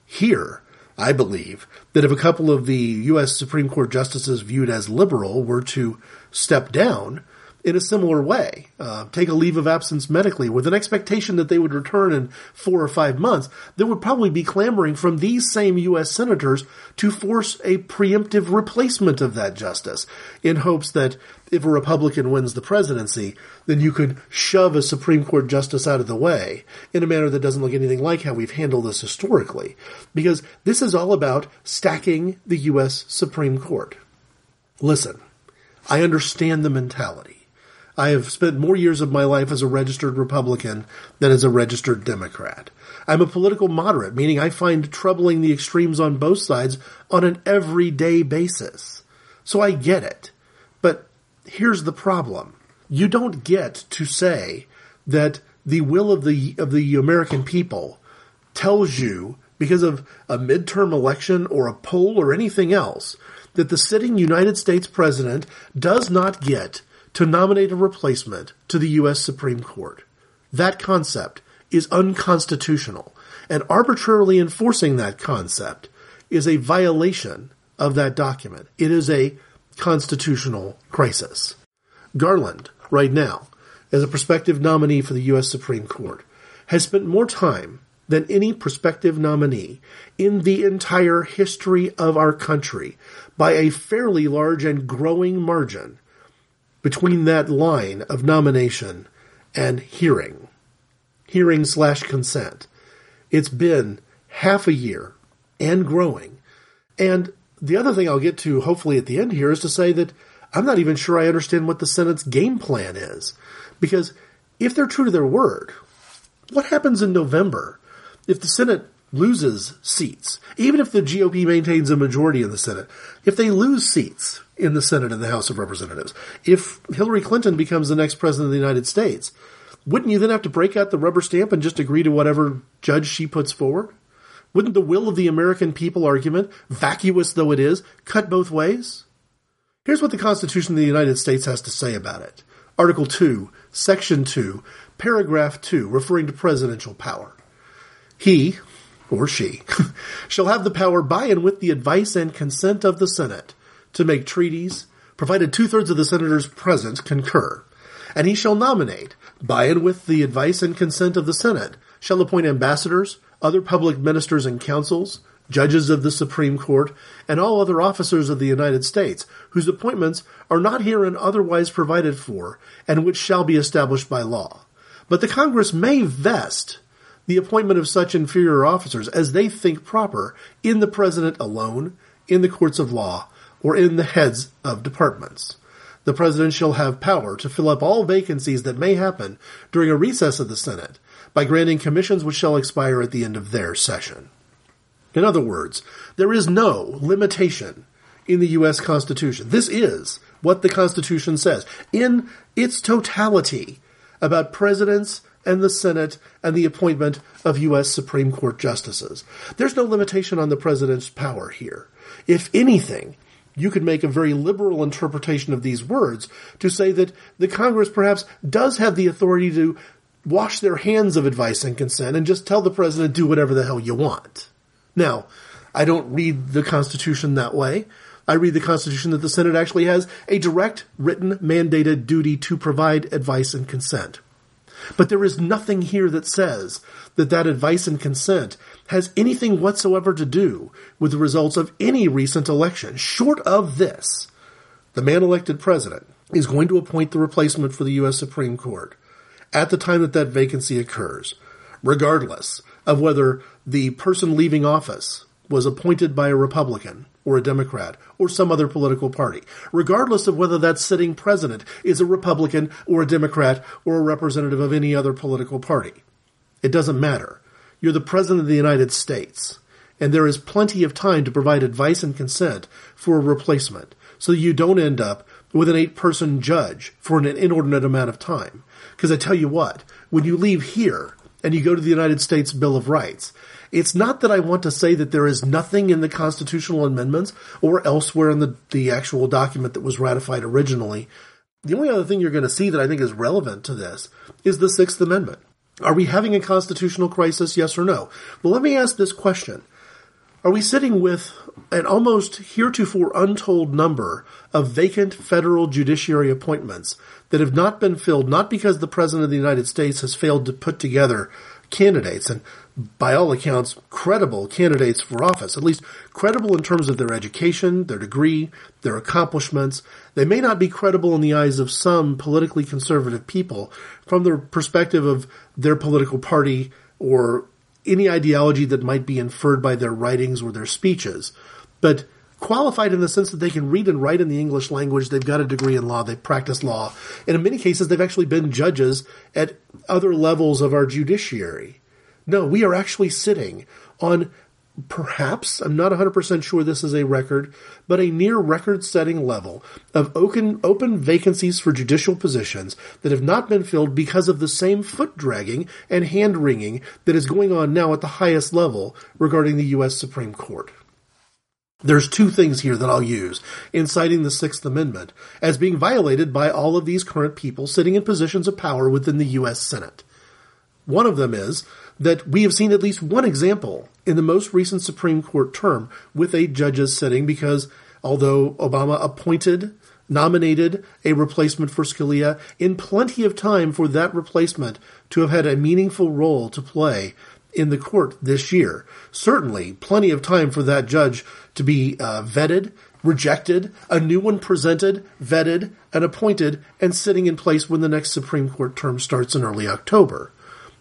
Here, I believe, that if a couple of the U.S. Supreme Court justices viewed as liberal were to step down in a similar way, uh, take a leave of absence medically with an expectation that they would return in four or five months, there would probably be clamoring from these same U.S. senators to force a preemptive replacement of that justice in hopes that if a Republican wins the presidency, then you could shove a Supreme Court justice out of the way in a manner that doesn't look anything like how we've handled this historically. Because this is all about stacking the U.S. Supreme Court. Listen, I understand the mentality. I have spent more years of my life as a registered Republican than as a registered Democrat. I'm a political moderate, meaning I find troubling the extremes on both sides on an everyday basis. So I get it. But here's the problem. You don't get to say that the will of the of the American people tells you because of a midterm election or a poll or anything else that the sitting United States president does not get to nominate a replacement to the US Supreme Court. That concept is unconstitutional, and arbitrarily enforcing that concept is a violation of that document. It is a constitutional crisis. Garland, right now, as a prospective nominee for the U.S. Supreme Court, has spent more time than any prospective nominee in the entire history of our country by a fairly large and growing margin between that line of nomination and hearing. Hearing slash consent. It's been half a year and growing. And the other thing I'll get to hopefully at the end here is to say that I'm not even sure I understand what the Senate's game plan is. Because if they're true to their word, what happens in November if the Senate loses seats? Even if the GOP maintains a majority in the Senate, if they lose seats in the Senate and the House of Representatives, if Hillary Clinton becomes the next president of the United States, wouldn't you then have to break out the rubber stamp and just agree to whatever judge she puts forward? Wouldn't the will of the American people argument, vacuous though it is, cut both ways? Here's what the Constitution of the United States has to say about it. Article 2, Section 2, Paragraph 2, referring to presidential power. He, or she, shall have the power by and with the advice and consent of the Senate to make treaties, provided two thirds of the senators present concur. And he shall nominate, by and with the advice and consent of the Senate, shall appoint ambassadors, other public ministers and councils, judges of the Supreme Court, and all other officers of the United States, whose appointments are not herein otherwise provided for, and which shall be established by law. But the Congress may vest the appointment of such inferior officers as they think proper in the President alone, in the courts of law, or in the heads of departments. The President shall have power to fill up all vacancies that may happen during a recess of the Senate, by granting commissions which shall expire at the end of their session. In other words, there is no limitation in the U.S. Constitution. This is what the Constitution says in its totality about presidents and the Senate and the appointment of U.S. Supreme Court justices. There's no limitation on the president's power here. If anything, you could make a very liberal interpretation of these words to say that the Congress perhaps does have the authority to wash their hands of advice and consent and just tell the president do whatever the hell you want. Now, I don't read the Constitution that way. I read the Constitution that the Senate actually has a direct, written, mandated duty to provide advice and consent. But there is nothing here that says that that advice and consent has anything whatsoever to do with the results of any recent election. Short of this, the man elected president is going to appoint the replacement for the U.S. Supreme Court at the time that that vacancy occurs, regardless of whether the person leaving office was appointed by a Republican or a Democrat or some other political party, regardless of whether that sitting president is a Republican or a Democrat or a representative of any other political party. It doesn't matter. You're the President of the United States, and there is plenty of time to provide advice and consent for a replacement so you don't end up with an eight person judge for an inordinate amount of time. Because I tell you what, when you leave here and you go to the United States Bill of Rights, it's not that I want to say that there is nothing in the constitutional amendments or elsewhere in the, the actual document that was ratified originally. The only other thing you're going to see that I think is relevant to this is the Sixth Amendment. Are we having a constitutional crisis? Yes or no? Well, let me ask this question. Are we sitting with an almost heretofore untold number of vacant federal judiciary appointments that have not been filled, not because the President of the United States has failed to put together candidates, and by all accounts, credible candidates for office, at least credible in terms of their education, their degree, their accomplishments. They may not be credible in the eyes of some politically conservative people from the perspective of their political party or any ideology that might be inferred by their writings or their speeches, but qualified in the sense that they can read and write in the English language, they've got a degree in law, they practice law, and in many cases they've actually been judges at other levels of our judiciary. No, we are actually sitting on perhaps, I'm not 100% sure this is a record, but a near record setting level of open, open vacancies for judicial positions that have not been filled because of the same foot dragging and hand wringing that is going on now at the highest level regarding the U.S. Supreme Court. There's two things here that I'll use in citing the Sixth Amendment as being violated by all of these current people sitting in positions of power within the U.S. Senate. One of them is that we have seen at least one example in the most recent Supreme Court term with eight judges sitting because although Obama appointed, nominated a replacement for Scalia in plenty of time for that replacement to have had a meaningful role to play in the court this year. Certainly plenty of time for that judge to be uh, vetted, rejected, a new one presented, vetted, and appointed, and sitting in place when the next Supreme Court term starts in early October.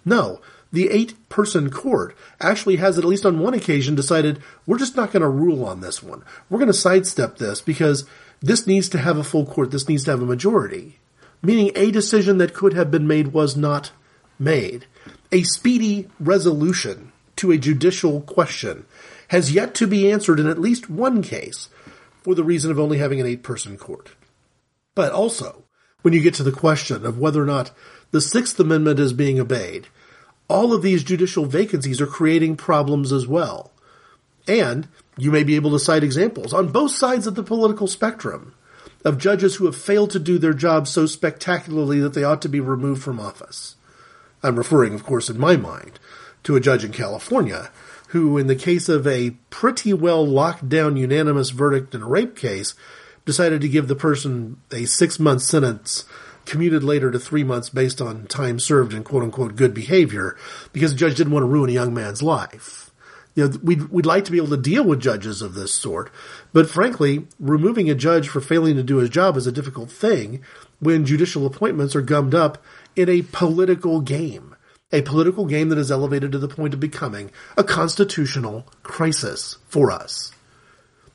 No, the eight person court actually has at least on one occasion decided we're just not going to rule on this one. We're going to sidestep this because this needs to have a full court. This needs to have a majority. Meaning a decision that could have been made was not made. A speedy resolution to a judicial question has yet to be answered in at least one case for the reason of only having an eight person court. But also, when you get to the question of whether or not the Sixth Amendment is being obeyed, all of these judicial vacancies are creating problems as well. And you may be able to cite examples on both sides of the political spectrum of judges who have failed to do their job so spectacularly that they ought to be removed from office. I'm referring, of course, in my mind, to a judge in California who, in the case of a pretty well locked down unanimous verdict in a rape case, decided to give the person a six month sentence commuted later to three months based on time served and quote unquote good behavior because the judge didn't want to ruin a young man's life. You know, we'd, we'd like to be able to deal with judges of this sort, but frankly, removing a judge for failing to do his job is a difficult thing when judicial appointments are gummed up in a political game. A political game that is elevated to the point of becoming a constitutional crisis for us.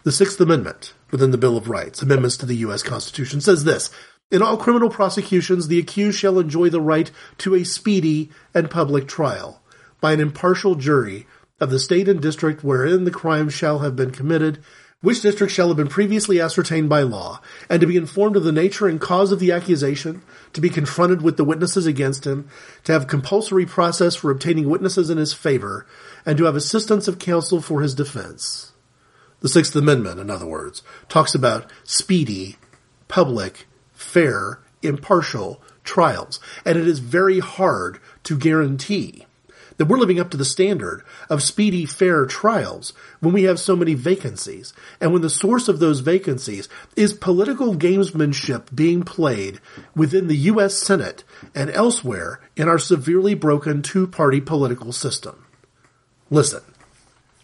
The Sixth Amendment within the Bill of Rights, amendments to the U.S. Constitution, says this in all criminal prosecutions, the accused shall enjoy the right to a speedy and public trial by an impartial jury of the state and district wherein the crime shall have been committed, which district shall have been previously ascertained by law, and to be informed of the nature and cause of the accusation, to be confronted with the witnesses against him, to have compulsory process for obtaining witnesses in his favor, and to have assistance of counsel for his defense. The Sixth Amendment, in other words, talks about speedy, public, fair, impartial trials. And it is very hard to guarantee that we're living up to the standard of speedy, fair trials when we have so many vacancies. And when the source of those vacancies is political gamesmanship being played within the U.S. Senate and elsewhere in our severely broken two-party political system. Listen,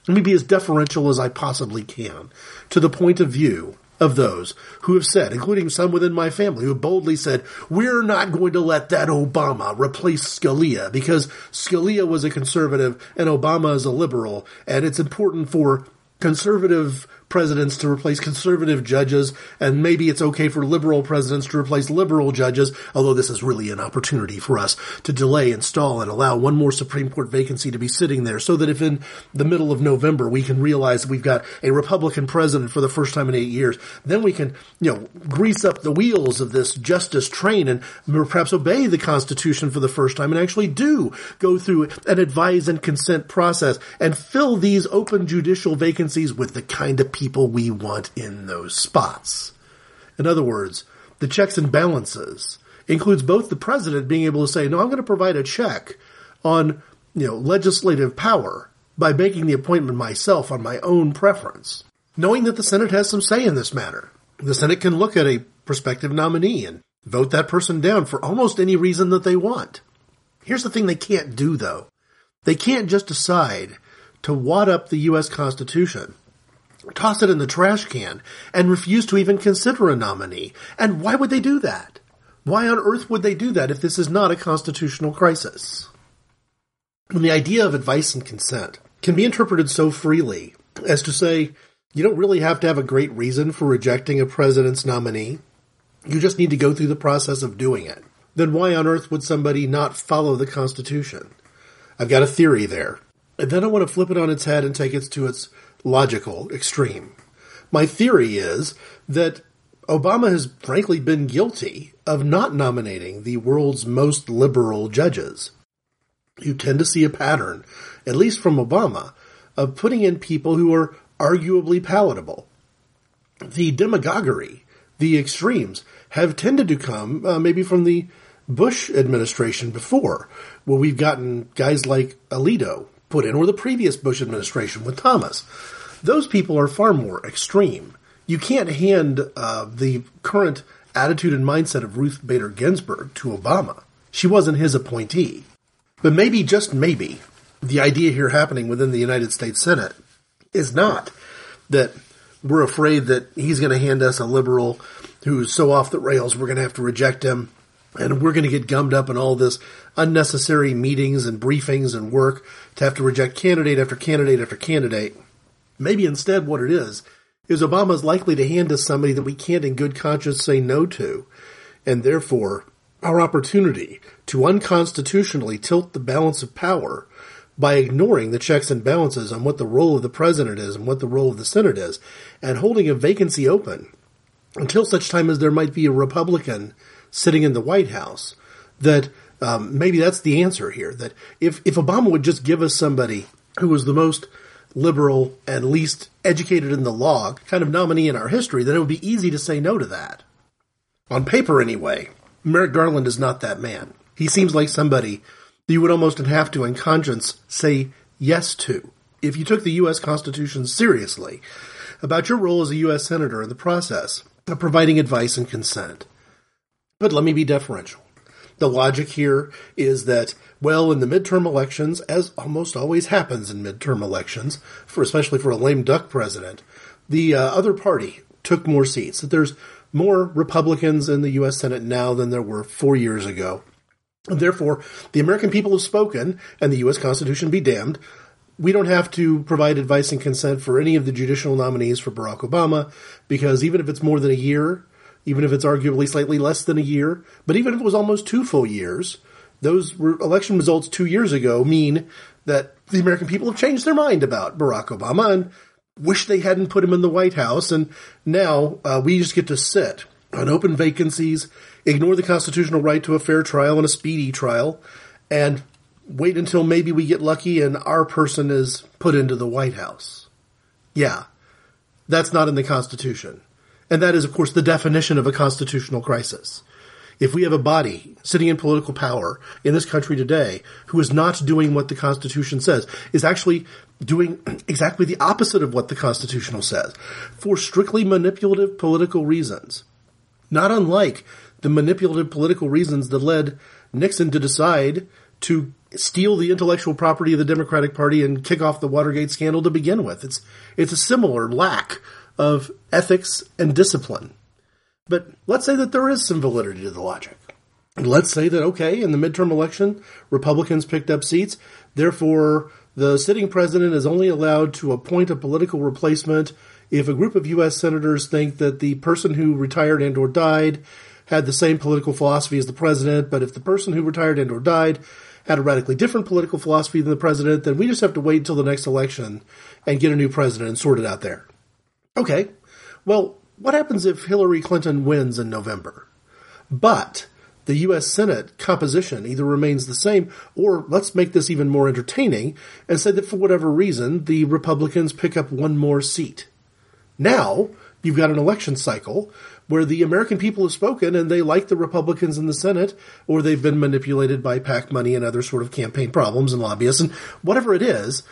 let me be as deferential as I possibly can to the point of view of those who have said, including some within my family, who boldly said, we're not going to let that Obama replace Scalia because Scalia was a conservative and Obama is a liberal, and it's important for conservative presidents to replace conservative judges, and maybe it's okay for liberal presidents to replace liberal judges, although this is really an opportunity for us to delay and stall and allow one more Supreme Court vacancy to be sitting there so that if in the middle of November we can realize we've got a Republican president for the first time in eight years, then we can, you know, grease up the wheels of this justice train and perhaps obey the Constitution for the first time and actually do go through an advise and consent process and fill these open judicial vacancies with the kind of people people we want in those spots. In other words, the checks and balances includes both the president being able to say, no, I'm going to provide a check on, you know, legislative power by making the appointment myself on my own preference, knowing that the Senate has some say in this matter. The Senate can look at a prospective nominee and vote that person down for almost any reason that they want. Here's the thing they can't do though. They can't just decide to wad up the U.S. Constitution toss it in the trash can, and refuse to even consider a nominee. And why would they do that? Why on earth would they do that if this is not a constitutional crisis? When the idea of advice and consent can be interpreted so freely as to say, you don't really have to have a great reason for rejecting a president's nominee. You just need to go through the process of doing it. Then why on earth would somebody not follow the Constitution? I've got a theory there. And then I want to flip it on its head and take it to its logical extreme. My theory is that Obama has frankly been guilty of not nominating the world's most liberal judges. You tend to see a pattern, at least from Obama, of putting in people who are arguably palatable. The demagoguery, the extremes, have tended to come uh, maybe from the Bush administration before, where we've gotten guys like Alito put in, or the previous Bush administration with Thomas those people are far more extreme. You can't hand uh, the current attitude and mindset of Ruth Bader Ginsburg to Obama. She wasn't his appointee. But maybe, just maybe, the idea here happening within the United States Senate is not that we're afraid that he's going to hand us a liberal who's so off the rails we're going to have to reject him and we're going to get gummed up in all this unnecessary meetings and briefings and work to have to reject candidate after candidate after candidate. Maybe instead what it is, is Obama's likely to hand us somebody that we can't in good conscience say no to. And therefore, our opportunity to unconstitutionally tilt the balance of power by ignoring the checks and balances on what the role of the president is and what the role of the Senate is, and holding a vacancy open until such time as there might be a Republican sitting in the White House, that um, maybe that's the answer here. That if, if Obama would just give us somebody who was the most liberal and least educated in the law kind of nominee in our history, then it would be easy to say no to that. On paper, anyway, Merrick Garland is not that man. He seems like somebody that you would almost have to, in conscience, say yes to if you took the U.S. Constitution seriously about your role as a U.S. Senator in the process of providing advice and consent. But let me be deferential. The logic here is that well, in the midterm elections, as almost always happens in midterm elections, for especially for a lame duck president, the uh, other party took more seats. That there's more Republicans in the U.S. Senate now than there were four years ago. And therefore, the American people have spoken, and the U.S. Constitution be damned. We don't have to provide advice and consent for any of the judicial nominees for Barack Obama, because even if it's more than a year, even if it's arguably slightly less than a year, but even if it was almost two full years, those election results two years ago mean that the American people have changed their mind about Barack Obama and wish they hadn't put him in the White House. And now uh, we just get to sit on open vacancies, ignore the constitutional right to a fair trial and a speedy trial, and wait until maybe we get lucky and our person is put into the White House. Yeah, that's not in the Constitution. And that is, of course, the definition of a constitutional crisis. If we have a body sitting in political power in this country today who is not doing what the Constitution says, is actually doing exactly the opposite of what the Constitution says for strictly manipulative political reasons. Not unlike the manipulative political reasons that led Nixon to decide to steal the intellectual property of the Democratic Party and kick off the Watergate scandal to begin with. It's, it's a similar lack of ethics and discipline. But let's say that there is some validity to the logic. Let's say that, okay, in the midterm election, Republicans picked up seats. Therefore, the sitting president is only allowed to appoint a political replacement if a group of U.S. senators think that the person who retired and or died had the same political philosophy as the president, but if the person who retired and or died had a radically different political philosophy than the president, then we just have to wait until the next election and get a new president and sort it out there. Okay. Well, what happens if Hillary Clinton wins in November? But the U.S. Senate composition either remains the same, or let's make this even more entertaining and say that for whatever reason, the Republicans pick up one more seat. Now, you've got an election cycle where the American people have spoken and they like the Republicans in the Senate, or they've been manipulated by PAC money and other sort of campaign problems and lobbyists, and whatever it is,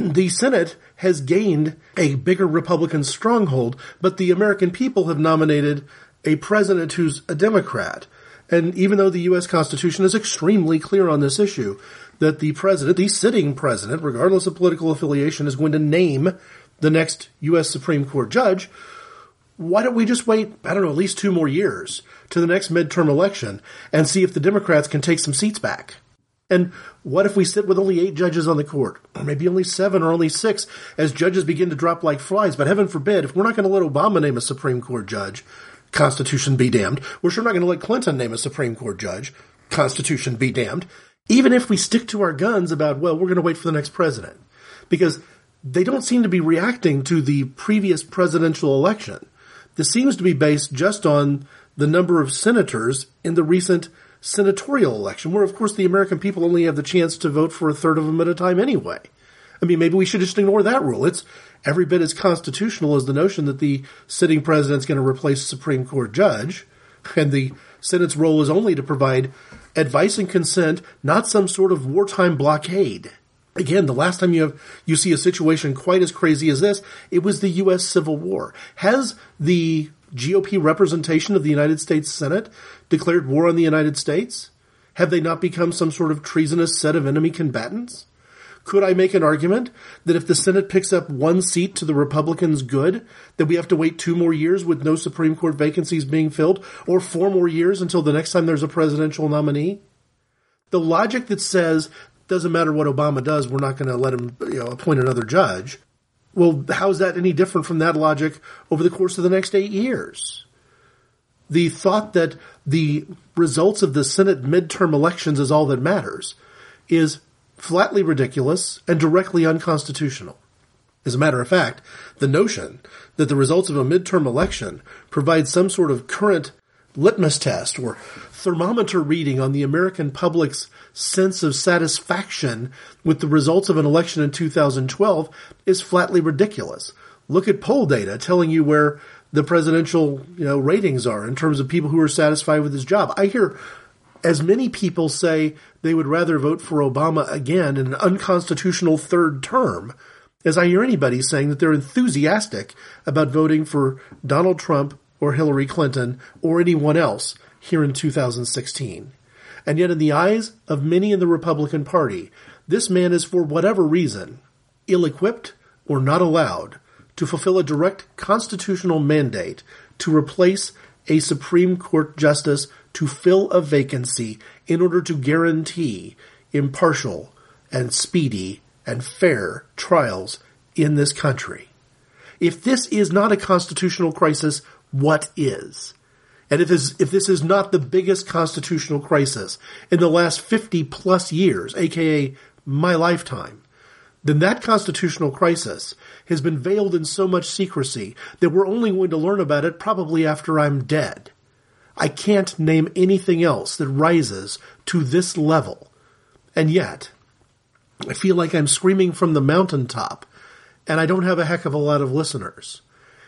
the Senate has gained a bigger Republican stronghold, but the American people have nominated a president who's a Democrat. And even though the U.S. Constitution is extremely clear on this issue, that the president, the sitting president, regardless of political affiliation, is going to name the next U.S. Supreme Court judge, why don't we just wait, I don't know, at least two more years to the next midterm election and see if the Democrats can take some seats back? And what if we sit with only eight judges on the court? Or maybe only seven or only six as judges begin to drop like flies. But heaven forbid, if we're not going to let Obama name a Supreme Court judge, Constitution be damned. We're sure not going to let Clinton name a Supreme Court judge, Constitution be damned. Even if we stick to our guns about, well, we're going to wait for the next president. Because they don't seem to be reacting to the previous presidential election. This seems to be based just on the number of senators in the recent senatorial election, where of course the American people only have the chance to vote for a third of them at a time anyway. I mean, maybe we should just ignore that rule. It's every bit as constitutional as the notion that the sitting president's going to replace Supreme Court judge, and the Senate's role is only to provide advice and consent, not some sort of wartime blockade. Again, the last time you have you see a situation quite as crazy as this, it was the U.S. Civil War. Has the GOP representation of the United States Senate declared war on the United States? Have they not become some sort of treasonous set of enemy combatants? Could I make an argument that if the Senate picks up one seat to the Republicans' good, that we have to wait two more years with no Supreme Court vacancies being filled, or four more years until the next time there's a presidential nominee? The logic that says doesn't matter what Obama does, we're not going to let him you know, appoint another judge. Well, how is that any different from that logic over the course of the next eight years? The thought that the results of the Senate midterm elections is all that matters is flatly ridiculous and directly unconstitutional. As a matter of fact, the notion that the results of a midterm election provide some sort of current litmus test or thermometer reading on the American public's sense of satisfaction with the results of an election in 2012 is flatly ridiculous. Look at poll data telling you where the presidential you know, ratings are in terms of people who are satisfied with his job. I hear as many people say they would rather vote for Obama again in an unconstitutional third term as I hear anybody saying that they're enthusiastic about voting for Donald Trump or Hillary Clinton or anyone else here in 2016. And yet, in the eyes of many in the Republican Party, this man is, for whatever reason, ill equipped or not allowed to fulfill a direct constitutional mandate to replace a Supreme Court justice to fill a vacancy in order to guarantee impartial and speedy and fair trials in this country. If this is not a constitutional crisis, what is? And if this, if this is not the biggest constitutional crisis in the last 50 plus years, aka my lifetime, then that constitutional crisis has been veiled in so much secrecy that we're only going to learn about it probably after I'm dead. I can't name anything else that rises to this level. And yet, I feel like I'm screaming from the mountaintop, and I don't have a heck of a lot of listeners.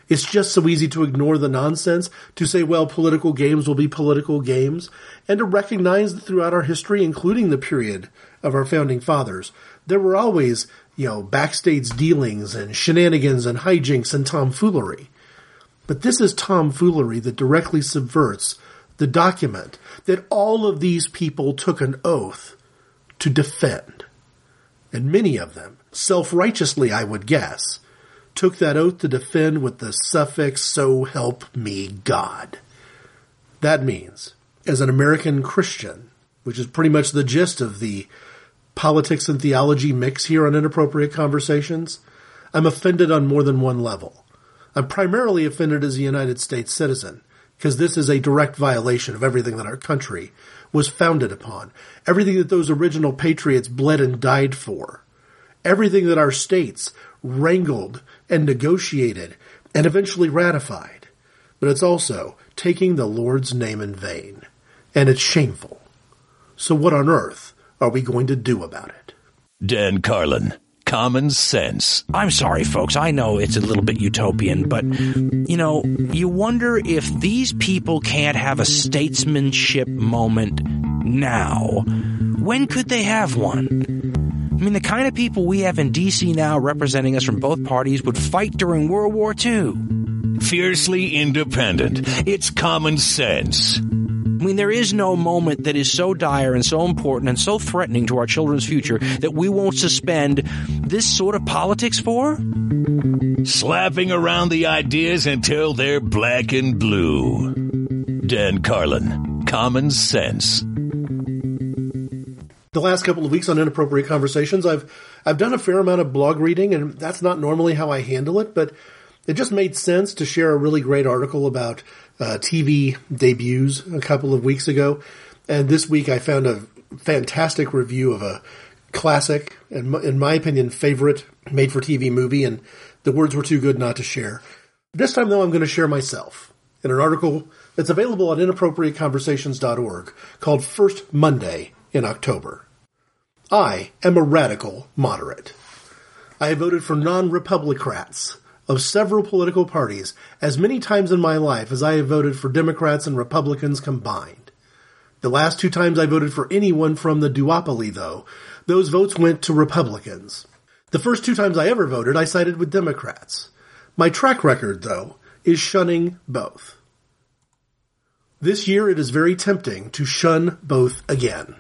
It's just so easy to ignore the nonsense, to say, well, political games will be political games, and to recognize that throughout our history, including the period of our founding fathers, there were always, you know, backstage dealings and shenanigans and hijinks and tomfoolery. But this is tomfoolery that directly subverts the document that all of these people took an oath to defend. And many of them, self-righteously I would guess, took that oath to defend with the suffix, so help me God. That means, as an American Christian, which is pretty much the gist of the politics and theology mix here on Inappropriate Conversations, I'm offended on more than one level. I'm primarily offended as a United States citizen, because this is a direct violation of everything that our country was founded upon, everything that those original patriots bled and died for, everything that our states wrangled and negotiated and eventually ratified. But it's also taking the Lord's name in vain. And it's shameful. So what on earth are we going to do about it? Dan Carlin, Common Sense. I'm sorry, folks. I know it's a little bit utopian, but, you know, you wonder if these people can't have a statesmanship moment now. When could they have one? I mean, the kind of people we have in DC now representing us from both parties would fight during World War II. Fiercely independent. It's common sense. I mean, there is no moment that is so dire and so important and so threatening to our children's future that we won't suspend this sort of politics for? Slapping around the ideas until they're black and blue. Dan Carlin, Common Sense. The last couple of weeks on inappropriate conversations, I've I've done a fair amount of blog reading, and that's not normally how I handle it, but it just made sense to share a really great article about uh, TV debuts a couple of weeks ago. And this week I found a fantastic review of a classic, and in my opinion, favorite made for TV movie. And the words were too good not to share. This time though, I'm going to share myself in an article that's available on inappropriateconversations.org called First Monday in October. I am a radical moderate. I have voted for non-Republicrats of several political parties as many times in my life as I have voted for Democrats and Republicans combined. The last two times I voted for anyone from the duopoly, though, those votes went to Republicans. The first two times I ever voted, I sided with Democrats. My track record, though, is shunning both. This year it is very tempting to shun both again.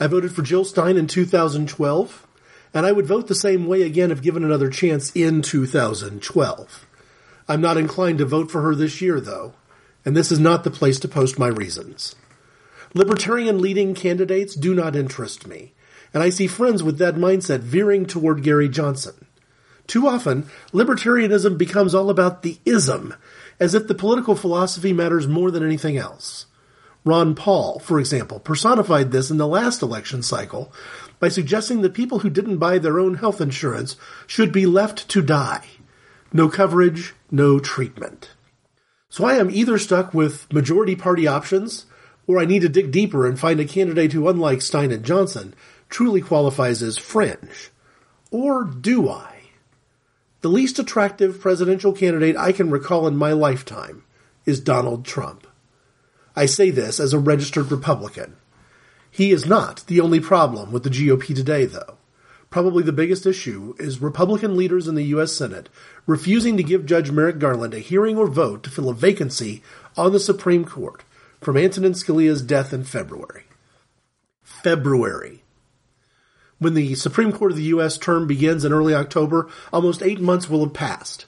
I voted for Jill Stein in 2012 and I would vote the same way again if given another chance in 2012. I'm not inclined to vote for her this year, though, and this is not the place to post my reasons. Libertarian leading candidates do not interest me, and I see friends with that mindset veering toward Gary Johnson. Too often, libertarianism becomes all about the ism, as if the political philosophy matters more than anything else. Ron Paul, for example, personified this in the last election cycle by suggesting that people who didn't buy their own health insurance should be left to die. No coverage, no treatment. So I am either stuck with majority party options, or I need to dig deeper and find a candidate who, unlike Stein and Johnson, truly qualifies as fringe. Or do I? The least attractive presidential candidate I can recall in my lifetime is Donald Trump. I say this as a registered Republican. He is not the only problem with the GOP today, though. Probably the biggest issue is Republican leaders in the U.S. Senate refusing to give Judge Merrick Garland a hearing or vote to fill a vacancy on the Supreme Court from Antonin Scalia's death in February. February. When the Supreme Court of the U.S. term begins in early October, almost eight months will have passed.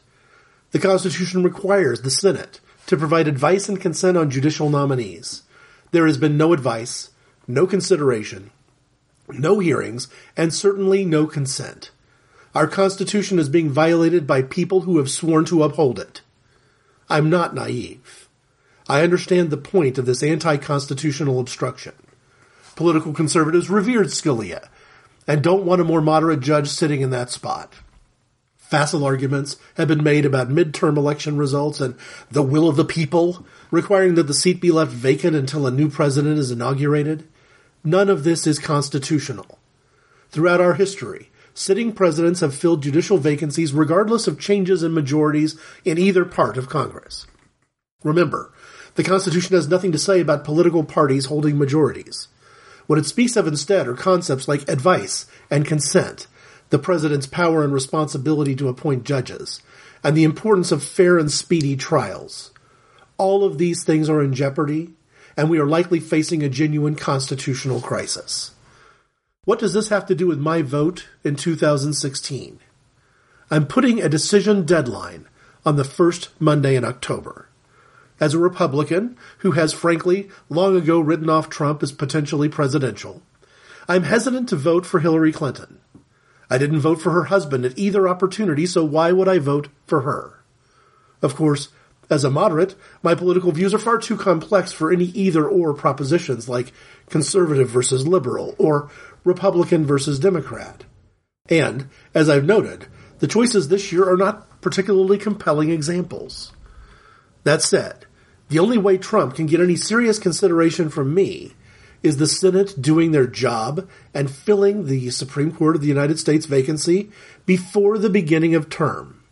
The Constitution requires the Senate to provide advice and consent on judicial nominees. There has been no advice, no consideration, no hearings, and certainly no consent. Our Constitution is being violated by people who have sworn to uphold it. I'm not naive. I understand the point of this anti-constitutional obstruction. Political conservatives revered Scalia and don't want a more moderate judge sitting in that spot. Facile arguments have been made about midterm election results and the will of the people, requiring that the seat be left vacant until a new president is inaugurated. None of this is constitutional. Throughout our history, sitting presidents have filled judicial vacancies regardless of changes in majorities in either part of Congress. Remember, the Constitution has nothing to say about political parties holding majorities. What it speaks of instead are concepts like advice and consent, the president's power and responsibility to appoint judges, and the importance of fair and speedy trials. All of these things are in jeopardy and we are likely facing a genuine constitutional crisis. What does this have to do with my vote in 2016? I'm putting a decision deadline on the first Monday in October. As a Republican who has frankly long ago written off Trump as potentially presidential, I'm hesitant to vote for Hillary Clinton. I didn't vote for her husband at either opportunity, so why would I vote for her? Of course, as a moderate, my political views are far too complex for any either or propositions like conservative versus liberal or Republican versus Democrat. And, as I've noted, the choices this year are not particularly compelling examples. That said, the only way Trump can get any serious consideration from me is the Senate doing their job and filling the Supreme Court of the United States vacancy before the beginning of term.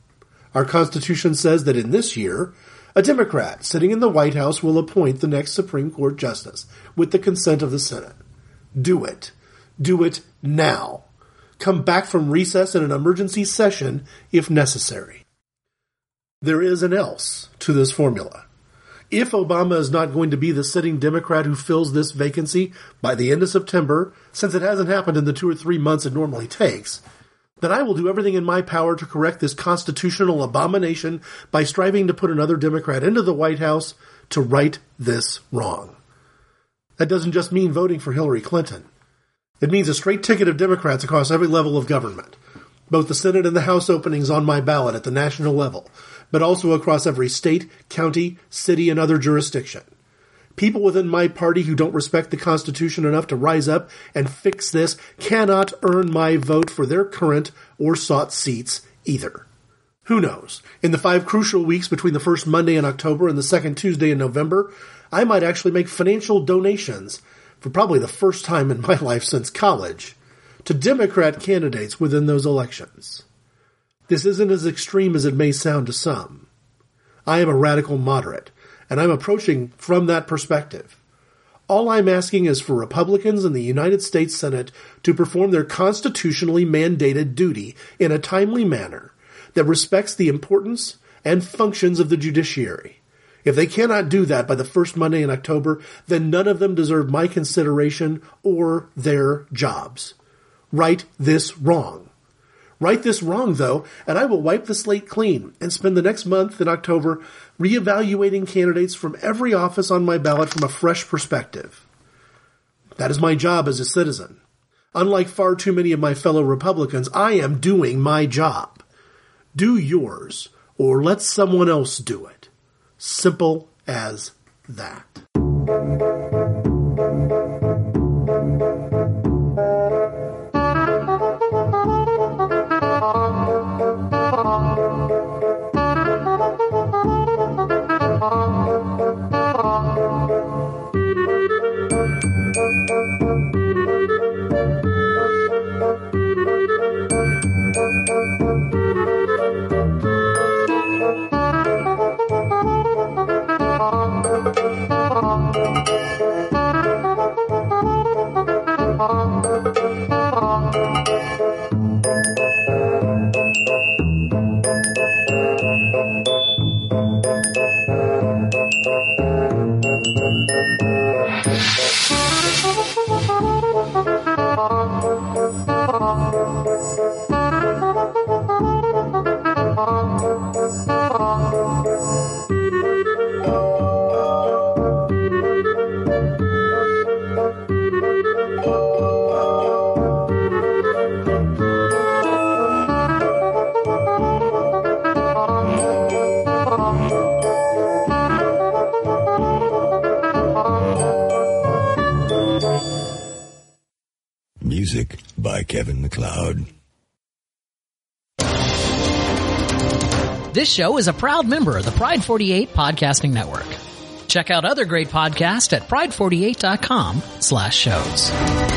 Our Constitution says that in this year, a Democrat sitting in the White House will appoint the next Supreme Court justice with the consent of the Senate. Do it. Do it now. Come back from recess in an emergency session if necessary. There is an else to this formula. If Obama is not going to be the sitting Democrat who fills this vacancy by the end of September, since it hasn't happened in the two or three months it normally takes, then I will do everything in my power to correct this constitutional abomination by striving to put another Democrat into the White House to right this wrong. That doesn't just mean voting for Hillary Clinton. It means a straight ticket of Democrats across every level of government, both the Senate and the House openings on my ballot at the national level, but also across every state, county, city, and other jurisdiction. People within my party who don't respect the Constitution enough to rise up and fix this cannot earn my vote for their current or sought seats either. Who knows? In the five crucial weeks between the first Monday in October and the second Tuesday in November, I might actually make financial donations for probably the first time in my life since college to Democrat candidates within those elections. This isn't as extreme as it may sound to some. I am a radical moderate, and I'm approaching from that perspective. All I'm asking is for Republicans in the United States Senate to perform their constitutionally mandated duty in a timely manner that respects the importance and functions of the judiciary. If they cannot do that by the first Monday in October, then none of them deserve my consideration or their jobs. Right this wrong. Right this wrong, though, and I will wipe the slate clean and spend the next month in October reevaluating candidates from every office on my ballot from a fresh perspective. That is my job as a citizen. Unlike far too many of my fellow Republicans, I am doing my job. Do yours, or let someone else do it. Simple as that. Show is a proud member of the Pride 48 Podcasting Network. Check out other great podcasts at pride48.com slash shows.